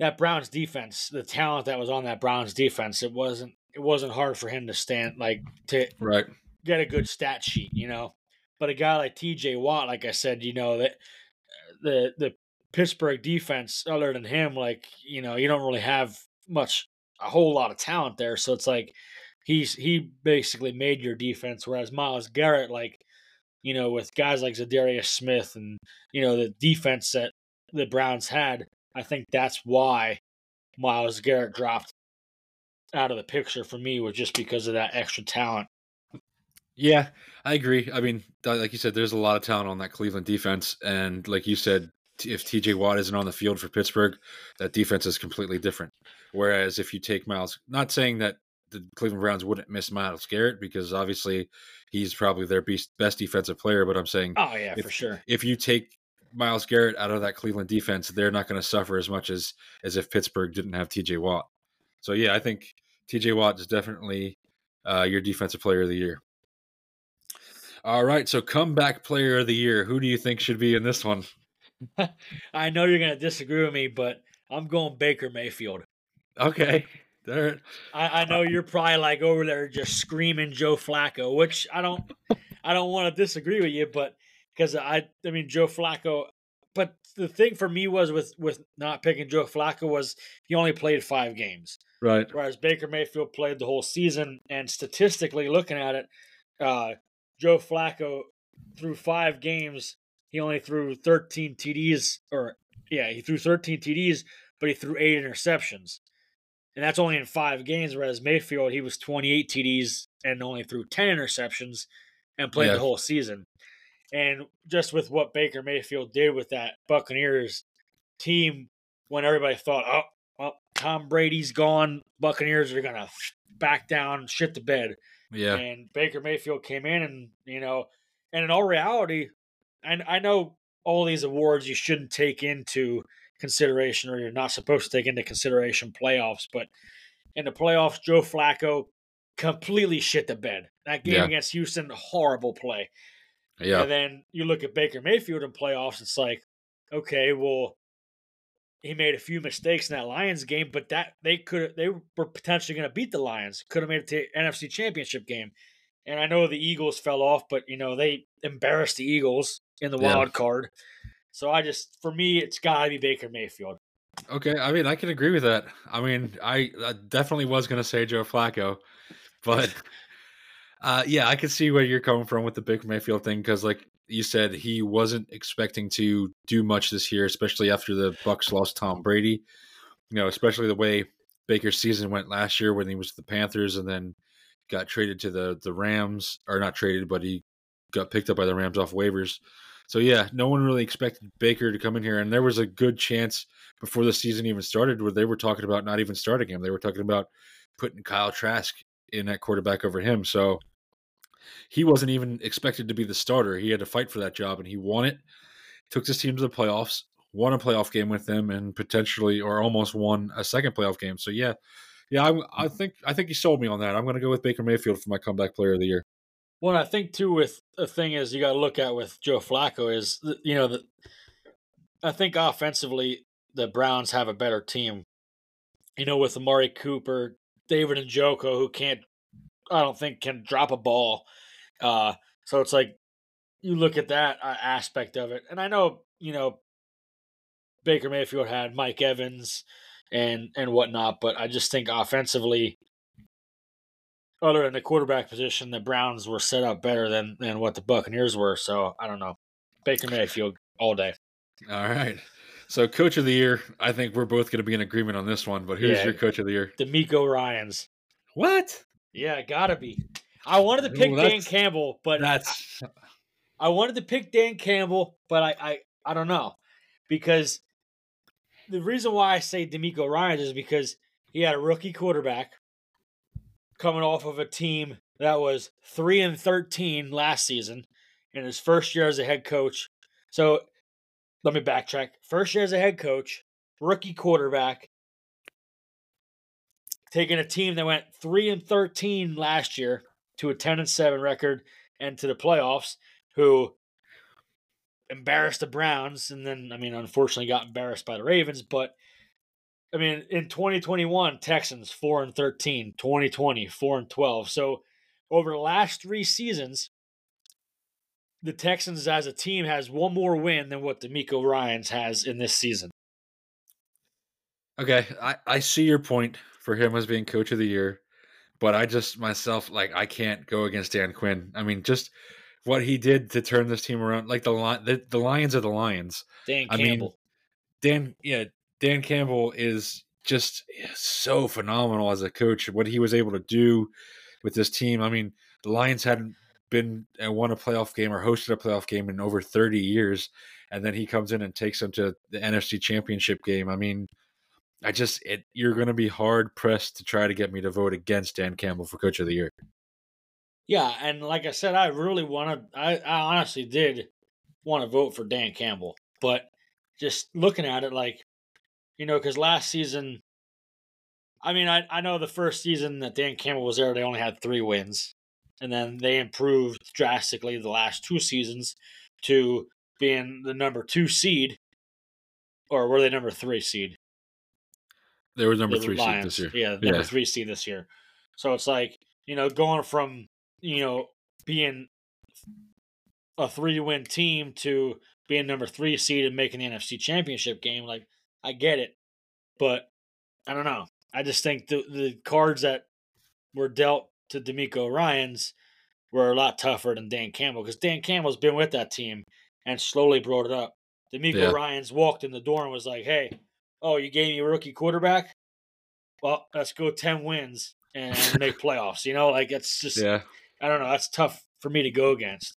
that Browns defense, the talent that was on that Browns defense, it wasn't it wasn't hard for him to stand like to Right. get a good stat sheet, you know. But a guy like T.J. Watt, like I said, you know that the the Pittsburgh defense, other than him, like you know, you don't really have much, a whole lot of talent there. So it's like he's he basically made your defense, whereas Myles Garrett, like you know, with guys like Za'Darius Smith and you know the defense that the Browns had, I think that's why Myles Garrett dropped out of the picture for me was just because of that extra talent. Yeah, I agree. I mean, like you said, there's a lot of talent on that Cleveland defense, and like you said, if TJ Watt isn't on the field for Pittsburgh, that defense is completely different. Whereas if you take Myles, not saying that the Cleveland Browns wouldn't miss Myles Garrett because obviously he's probably their best defensive player, but I'm saying, oh yeah, if, for sure. If you take Myles Garrett out of that Cleveland defense, they're not going to suffer as much as as if Pittsburgh didn't have TJ Watt. So yeah, I think TJ Watt is definitely uh, your defensive player of the year. All right, so comeback player of the year. Who do you think should be in this one? [laughs] I know you're going to disagree with me, but I'm going Baker Mayfield. Okay. There. I, I know you're probably like over there just screaming Joe Flacco, which I don't. I don't want to disagree with you, but because I, I mean Joe Flacco. But the thing for me was with with not picking Joe Flacco was he only played five games. Right. Whereas Baker Mayfield played the whole season, and statistically looking at it, uh, Joe Flacco through five games, he only threw 13 TDs, or yeah, he threw 13 TDs, but he threw eight interceptions, and that's only in five games. Whereas Mayfield, he was 28 TDs and only threw 10 interceptions, and played yeah. the whole season. And just with what Baker Mayfield did with that Buccaneers team, when everybody thought, oh, well, Tom Brady's gone. Buccaneers are gonna back down, shit the bed. Yeah. And Baker Mayfield came in, and you know, and in all reality, and I know all these awards you shouldn't take into consideration, or you're not supposed to take into consideration playoffs, but in the playoffs, Joe Flacco completely shit the bed. That game yeah. against Houston, horrible play. Yeah. And then you look at Baker Mayfield in playoffs, it's like, okay, well, he made a few mistakes in that Lions game, but that they could they were potentially going to beat the Lions. Could have made it to NFC Championship game. And I know the Eagles fell off, but you know they embarrassed the Eagles in the wild card. So I just for me it's got to be Baker Mayfield. Okay, I mean I can agree with that. I mean I, I definitely was going to say Joe Flacco, but [laughs] uh, yeah, I can see where you're coming from with the Baker Mayfield thing because like you said he wasn't expecting to do much this year, especially after the Bucks lost Tom Brady. You know, especially the way Baker's season went last year when he was the Panthers and then got traded to the the Rams, or not traded, but he got picked up by the Rams off waivers. So yeah, no one really expected Baker to come in here, and there was a good chance before the season even started where they were talking about not even starting him. They were talking about putting Kyle Trask in that quarterback over him. So he wasn't even expected to be the starter. He had to fight for that job, and he won it. Took his team to the playoffs, won a playoff game with them, and potentially or almost won a second playoff game. So yeah, yeah, I, I mm-hmm. think I think he sold me on that. I'm going to go with Baker Mayfield for my comeback player of the year. Well, I think too with the thing is you got to look at with Joe Flacco is you know the I think offensively the Browns have a better team. You know, with Amari Cooper, David Njoku, who can't I don't think can drop a ball. Uh, so it's like you look at that uh, aspect of it, and I know you know Baker Mayfield had Mike Evans and and whatnot, but I just think offensively, other than the quarterback position, the Browns were set up better than than what the Buccaneers were. So I don't know, Baker Mayfield all day. All right. So, coach of the year, I think we're both going to be in agreement on this one. But who's yeah, your coach of the year? DeMeco Ryans. What? Yeah, gotta be. I wanted to pick Ooh, Dan Campbell, but that's. I, I, wanted to pick Dan Campbell, but I, I, I don't know, because the reason why I say DeMeco Ryans is because he had a rookie quarterback coming off of a team that was three and thirteen last season in his first year as a head coach. So let me backtrack. First year as a head coach, rookie quarterback, taking a team that went 3 and 13 last year to a 10 and 7 record and to the playoffs who embarrassed the Browns and then I mean unfortunately got embarrassed by the Ravens but I mean in 2021 Texans 4 and 13 2020 4 and 12 so over the last 3 seasons the Texans as a team has one more win than what DeMeco Ryans has in this season. Okay, I, I see your point for him as being coach of the year. But I just myself like I can't go against Dan Quinn. I mean, just what he did to turn this team around, like the the, the Lions are the Lions. Dan I Campbell. mean, Dan, yeah, Dan Campbell is just so phenomenal as a coach. What he was able to do with this team. I mean, the Lions hadn't been and uh, won a playoff game or hosted a playoff game in over 30 years, and then he comes in and takes them to the NFC Championship game. I mean, I just it, you're going to be hard pressed to try to get me to vote against Dan Campbell for Coach of the Year. Yeah, and like I said, I really wanted. I, I honestly did want to vote for Dan Campbell, but just looking at it, like you know, because last season, I mean, I I know the first season that Dan Campbell was there, they only had three wins, and then they improved drastically the last two seasons to being the number two seed, or were they number three seed? They were number the three Lions. seed this year. Yeah, number yeah. three seed this year. So it's like you know going from you know being a three win team to being number three seed and making the NFC Championship game. Like I get it, but I don't know. I just think the the cards that were dealt to DeMeco Ryans were a lot tougher than Dan Campbell because Dan Campbell's been with that team and slowly brought it up. DeMeco yeah. Ryans walked in the door and was like, "Hey, oh, you gave me a rookie quarterback? Well, let's go ten wins and make playoffs." You know, like it's just, yeah. I don't know. That's tough for me to go against.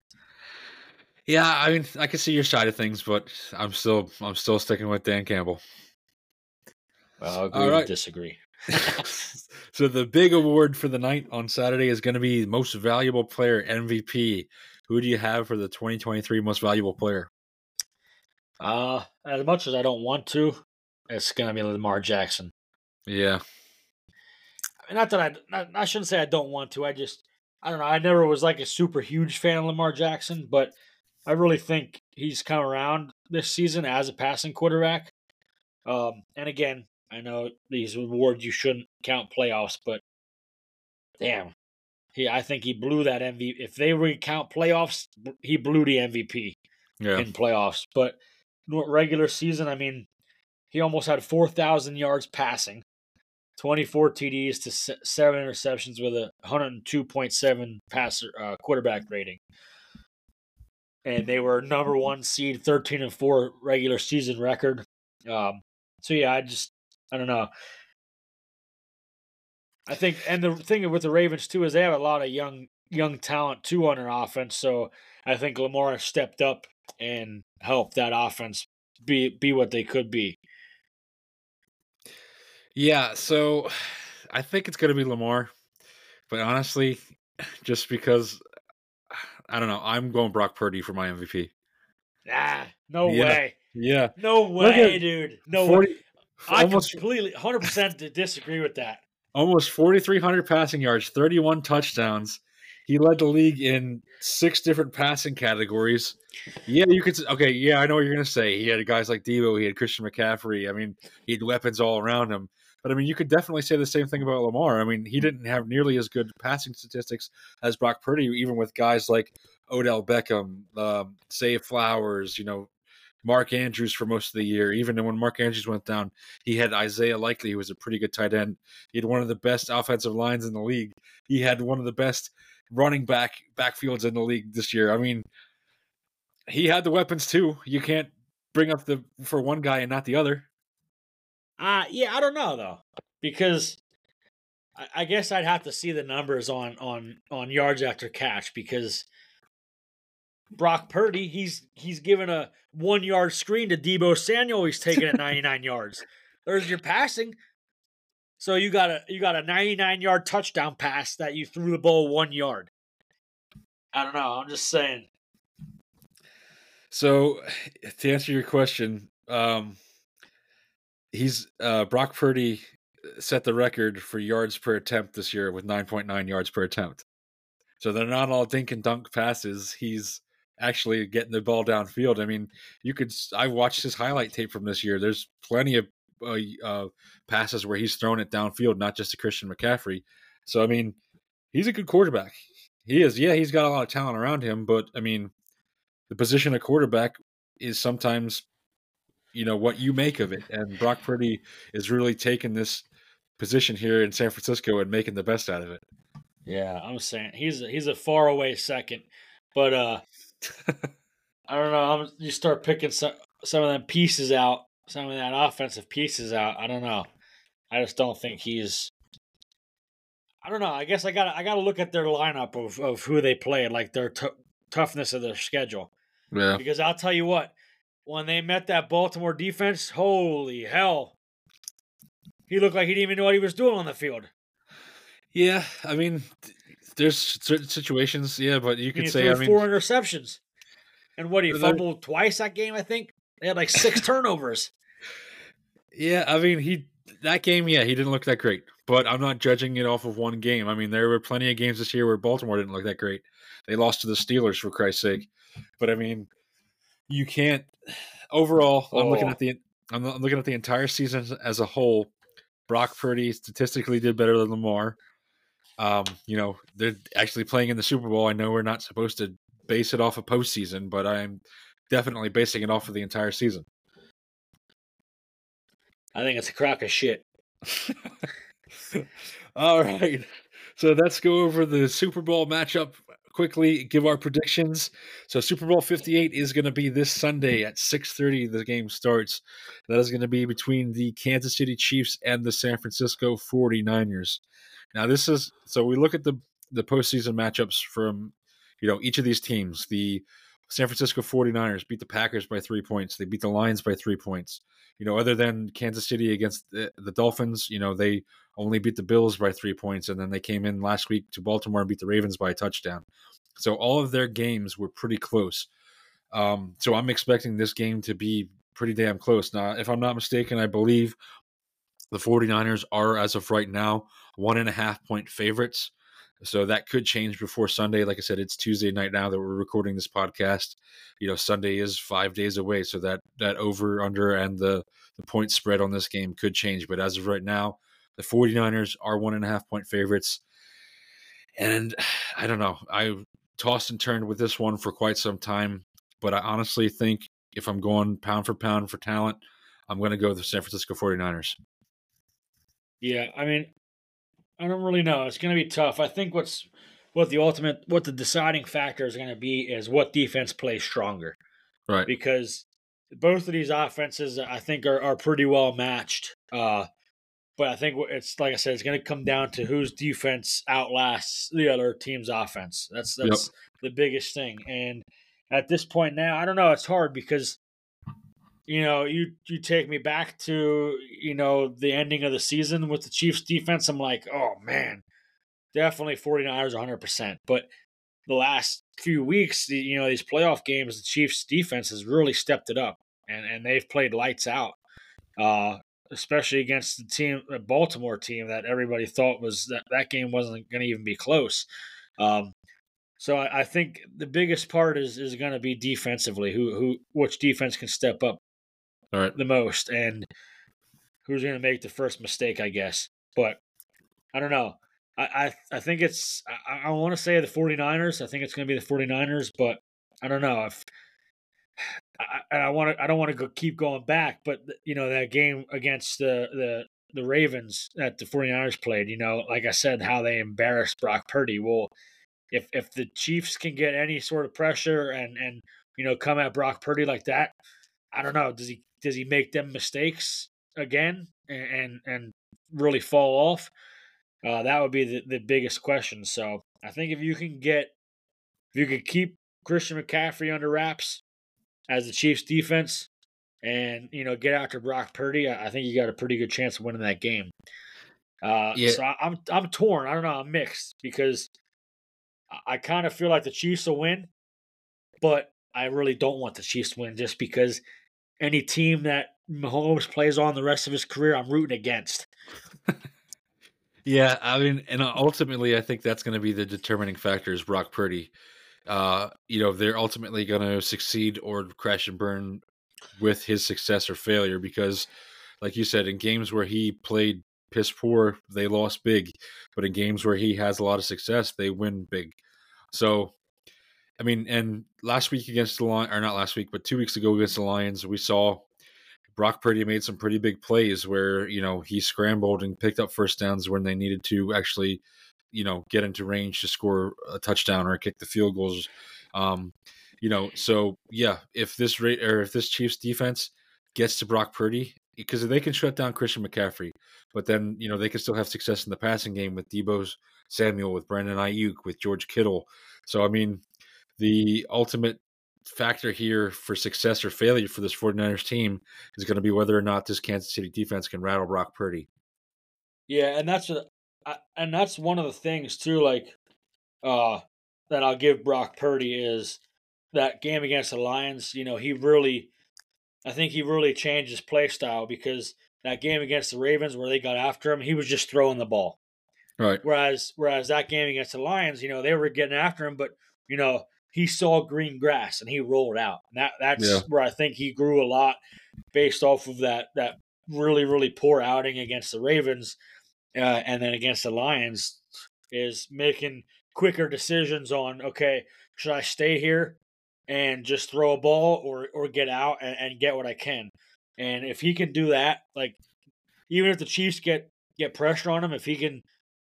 Yeah, I mean, I can see your side of things, but I'm still, I'm still sticking with Dan Campbell. Well, I'll agree All right. disagree. [laughs] [laughs] so the big award for the night on Saturday is going to be most valuable player MVP. Who do you have for the 2023 most valuable player? Uh, as much as I don't want to, it's going to be Lamar Jackson. Yeah. I mean, Not that I, not, I shouldn't say I don't want to. I just, I don't know. I never was like a super huge fan of Lamar Jackson, but I really think he's come around this season as a passing quarterback. Um, and again, I know these awards you shouldn't count playoffs, but damn, he I think he blew that MVP. If they recount playoffs, he blew the MVP yeah. in playoffs. But regular season, I mean, he almost had four thousand yards passing, twenty four TDs to seven interceptions with a hundred and two point seven passer uh, quarterback rating. And they were number one seed, thirteen and four regular season record. Um, so yeah, I just I don't know. I think, and the thing with the Ravens too is they have a lot of young young talent too on their offense. So I think Lamar stepped up and helped that offense be be what they could be. Yeah, so [sighs] I think it's going to be Lamar, but honestly, [sighs] just because I don't know, I'm going Brock Purdy for my MVP. Ah, no yeah. way. Yeah. No way, dude. No 40, way. I almost, completely 100% disagree with that. Almost 4,300 passing yards, 31 touchdowns. He led the league in six different passing categories. Yeah, you could. Okay, yeah, I know what you're going to say. He had guys like Deebo, he had Christian McCaffrey. I mean, he had weapons all around him. But I mean, you could definitely say the same thing about Lamar. I mean, he didn't have nearly as good passing statistics as Brock Purdy, even with guys like Odell Beckham, um, Zay Flowers, you know, Mark Andrews for most of the year. Even when Mark Andrews went down, he had Isaiah Likely, who was a pretty good tight end. He had one of the best offensive lines in the league. He had one of the best running back backfields in the league this year. I mean, he had the weapons too. You can't bring up the for one guy and not the other. Uh yeah, I don't know though. Because I, I guess I'd have to see the numbers on on on yards after catch because Brock Purdy, he's he's given a one yard screen to Deebo Samuel. He's taking it 99 yards. There's your passing. So you got a you got a 99 yard touchdown pass that you threw the ball one yard. I don't know. I'm just saying. So to answer your question, um, he's uh, Brock Purdy set the record for yards per attempt this year with 9.9 yards per attempt. So they're not all dink and dunk passes. He's actually getting the ball downfield. I mean, you could. I watched his highlight tape from this year. There's plenty of uh, uh, passes where he's thrown it downfield, not just to Christian McCaffrey. So I mean, he's a good quarterback. He is. Yeah, he's got a lot of talent around him, but I mean, the position of quarterback is sometimes, you know, what you make of it. And Brock Purdy is really taking this position here in San Francisco and making the best out of it. Yeah, I'm saying he's a, he's a far away second But uh, [laughs] I don't know. I'm, you start picking some some of them pieces out, some of that offensive pieces out. I don't know. I just don't think he's. I don't know. I guess I got I got to look at their lineup of, of who they played, like their t- toughness of their schedule. Yeah. Because I'll tell you what, when they met that Baltimore defense, holy hell, he looked like he didn't even know what he was doing on the field. Yeah, I mean, there's certain situations, yeah, but you could he say, I mean, four interceptions, and what he fumbled twice that game. I think they had like six [laughs] turnovers. yeah, I mean, he that game, yeah, he didn't look that great, but I'm not judging it off of one game. I mean, there were plenty of games this year where Baltimore didn't look that great. They lost to the Steelers for Christ's sake, but I mean, you can't. Overall, I'm looking Oh. at the I'm I'm looking at the entire season as a whole. Brock Purdy statistically did better than Lamar. Um, you know, they're actually playing in the Super Bowl. I know we're not supposed to base it off of postseason, but I'm definitely basing it off of the entire season. I think it's a crock of shit. [laughs] All right. So let's go over the Super Bowl matchup quickly, give our predictions. So Super Bowl 58 is going to be this Sunday at 6:30 the game starts. That is going to be between the Kansas City Chiefs and the San Francisco 49ers. Now this is so we look at the the postseason matchups from you know each of these teams. The San Francisco 49ers beat the Packers by 3 points. They beat the Lions by 3 points. You know, other than Kansas City against the, the Dolphins, you know, they only beat the Bills by three points, and then they came in last week to Baltimore and beat the Ravens by a touchdown. So all of their games were pretty close. Um, so I'm expecting this game to be pretty damn close. Now, if I'm not mistaken, I believe the 49ers are, as of right now, one and a half point favorites. So that could change before Sunday. Like I said, it's Tuesday night now that we're recording this podcast. You know, Sunday is five days away, so that that over under and the the point spread on this game could change. But as of right now, the 49ers are one and a half point favorites. And [sighs] I don't know. I tossed and turned with this one for quite some time, but I honestly think if I'm going pound for pound for talent, I'm going to go with the San Francisco 49ers. Yeah, I mean, I don't really know. It's going to be tough. I think what's what the ultimate, what the deciding factor is going to be is what defense plays stronger. Right. because both of these offenses I think are, are pretty well matched. Uh, but I think it's like I said, it's going to come down to whose defense outlasts the other team's offense. That's that's the biggest thing. And at this point now, I don't know. It's hard because you know you you take me back to you know the ending of the season with the Chiefs defense. I'm like, oh man, definitely 49ers 100. percent But the last few weeks, the, you know, these playoff games, the Chiefs defense has really stepped it up, and and they've played lights out. Uh, especially against the team, the Baltimore team that everybody thought was that that game wasn't going to even be close. Um, so I, I think the biggest part is is going to be defensively. Who who which defense can step up All right. the most, and who's going to make the first mistake, I guess. But I don't know. I I, I think it's I, I want to say the 49ers. I think it's going to be the 49ers, but I don't know if I, and I want to I don't want to go keep going back, but you know that game against the the the Ravens that the 49ers played, you know, like I said how they embarrassed Brock Purdy. Well, if if the Chiefs can get any sort of pressure and and you know come at Brock Purdy like that, I don't know, does he does he make them mistakes again and and, and really fall off? Uh, that would be the, the biggest question. So I think if you can get, if you could keep Christian McCaffrey under wraps as the Chiefs defense and, you know, get after Brock Purdy, I, think you got a pretty good chance of winning that game. Uh, Yeah. So I, I'm, I'm torn. I don't know. I'm mixed because I, I kind of feel like the Chiefs will win, but I really don't want the Chiefs to win just because any team that Mahomes plays on the rest of his career, I'm rooting against. [laughs] Yeah, I mean, and ultimately, I think that's going to be the determining factor is Brock Purdy. Uh, you know, they're ultimately going to succeed or crash and burn with his success or failure because, like you said, in games where he played piss poor, they lost big, but in games where he has a lot of success, they win big. So, I mean, and last week against the Lions, or not last week, but two weeks ago against the Lions, we saw Brock Purdy made some pretty big plays where you know he scrambled and picked up first downs when they needed to actually, you know, get into range to score a touchdown or kick the field goals. Um, you know, so yeah, if this rate or if this Chiefs defense gets to Brock Purdy, because they can shut down Christian McCaffrey, but then you know they can still have success in the passing game with Deebo's Samuel, with Brandon Aiyuk, with George Kittle. So I mean, the ultimate factor here for success or failure for this 49ers team is going to be whether or not this Kansas City defense can rattle Brock Purdy. Yeah, and that's a, and that's one of the things too. Like, uh, that I'll give Brock Purdy is that game against the Lions. You know, he really, I think he really changed his play style because that game against the Ravens where they got after him, he was just throwing the ball. Right. Whereas, whereas that game against the Lions, you know, they were getting after him, but you know, he saw green grass and he rolled out. And that that's yeah. where I think he grew a lot based off of that that really really poor outing against the Ravens uh, and then against the Lions is making quicker decisions on okay should I stay here and just throw a ball or or get out and, and get what I can? And if he can do that like even if the Chiefs get get pressure on him if he can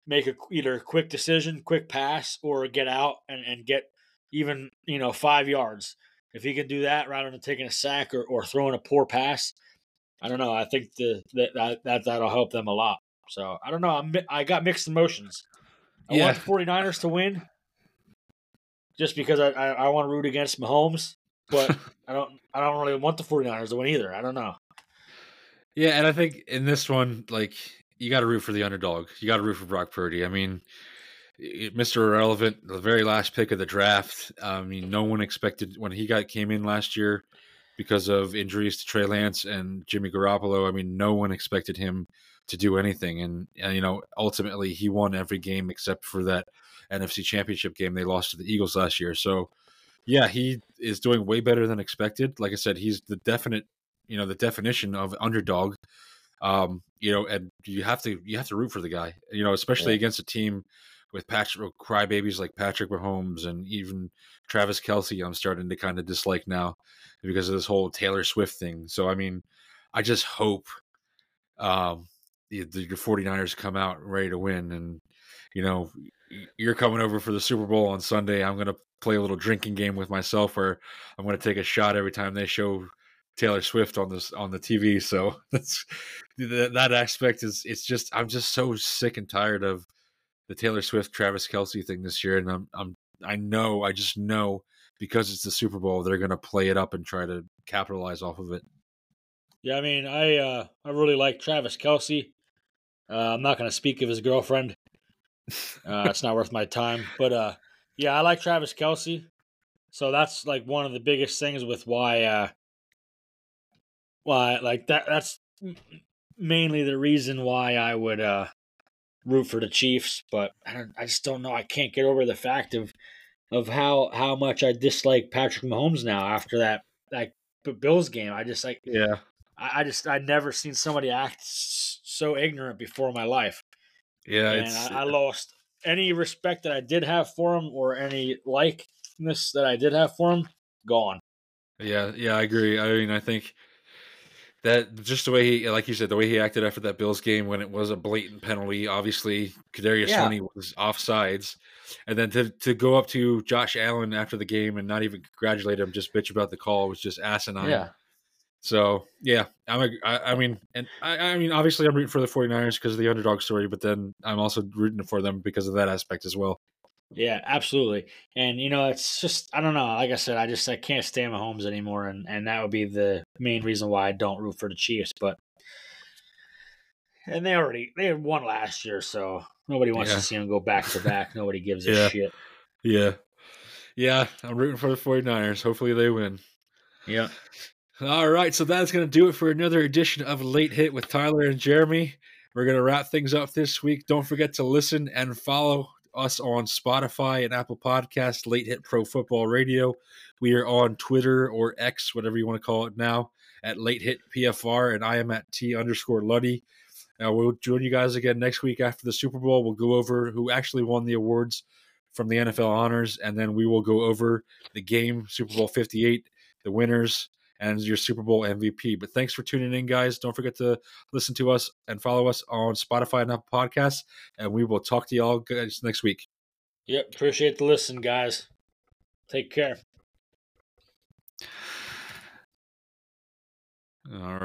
make a either a quick decision quick pass or get out and, and get even you know five yards if he can do that rather than taking a sack or, or throwing a poor pass I don't know I think the that, that that'll help them a lot so I don't know. I'm, I got mixed emotions. I yeah. want the 49ers to win just because I, I, I want to root against Mahomes, but [laughs] I don't I don't really want the 49ers to win either. I don't know. Yeah, and I think in this one, like you got to root for the underdog. You got to root for Brock Purdy. I mean, Mr. Irrelevant, the very last pick of the draft. I mean, no one expected when he got came in last year because of injuries to Trey Lance and Jimmy Garoppolo. I mean, no one expected him to do anything. And, and, you know, ultimately he won every game except for that NFC Championship game they lost to the Eagles last year. So, yeah, he is doing way better than expected. Like I said, he's the definite, you know, the definition of underdog. Um, you know, and you have to you have to root for the guy. You know, especially yeah. against a team with Patrick crybabies like Patrick Mahomes and even Travis Kelce. I'm starting to kind of dislike now because of this whole Taylor Swift thing. So, I mean, I just hope um, the, the 49ers come out ready to win and you know you're coming over for the Super Bowl on Sunday. I'm going to play a little drinking game with myself where I'm going to take a shot every time they show Taylor Swift on this on the TV. So [laughs] that's that, that aspect is it's just I'm just so sick and tired of the Taylor Swift Travis Kelce thing this year, and I'm I'm I know I just know because it's the Super Bowl they're going to play it up and try to capitalize off of it. Yeah, I mean I uh I really like Travis Kelce. Uh, I'm not going to speak of his girlfriend. [laughs] Uh, it's not worth my time. But uh, yeah, I like Travis Kelce. So that's like one of the biggest things with why, uh, why like that. That's mainly the reason why I would uh, root for the Chiefs. But I don't. I just don't know. I can't get over the fact of of how how much I dislike Patrick Mahomes now after that that Bills game. I just like yeah. I, I just I never seen somebody act so ignorant before my life. Yeah, and I, I, uh, lost any respect that I did have for him or any likeness that I did have for him. Gone. Yeah, yeah, I agree. I mean, I think that just the way he, like you said, the way he acted after that Bills game when it was a blatant penalty. Obviously, Kadarius yeah. Toney was offsides, and then to to go up to Josh Allen after the game and not even congratulate him, just bitch about the call was just asinine. Yeah. So yeah, I'm a, I, I mean, and I, I mean, obviously I'm rooting for the 49ers because of the underdog story, but then I'm also rooting for them because of that aspect as well. Yeah, absolutely. And you know, it's just I don't know. Like I said, I just I can't stand Mahomes anymore, and and that would be the main reason why I don't root for the Chiefs. But and they already they had won last year, so nobody wants yeah. to see them go back to back. Nobody gives a yeah. shit. Yeah, yeah. I'm rooting for the 49ers. Hopefully they win. Yeah. All right, so that's going to do it for another edition of Late Hit with Tyler and Jeremy. We're going to wrap things up this week. Don't forget to listen and follow us on Spotify and Apple Podcasts, Late Hit Pro Football Radio. We are on Twitter or X, whatever you want to call it now, at Late Hit PFR, and I am at T underscore Luddy. Now, we'll join you guys again next week after the Super Bowl. We'll go over who actually won the awards from the NFL honors, and then we will go over the game, Super Bowl 58, the winners, and your Super Bowl MVP. But thanks for tuning in, guys. Don't forget to listen to us and follow us on Spotify and Apple Podcasts. And we will talk to y'all guys next week. Yep. Appreciate the listen, guys. Take care. All right.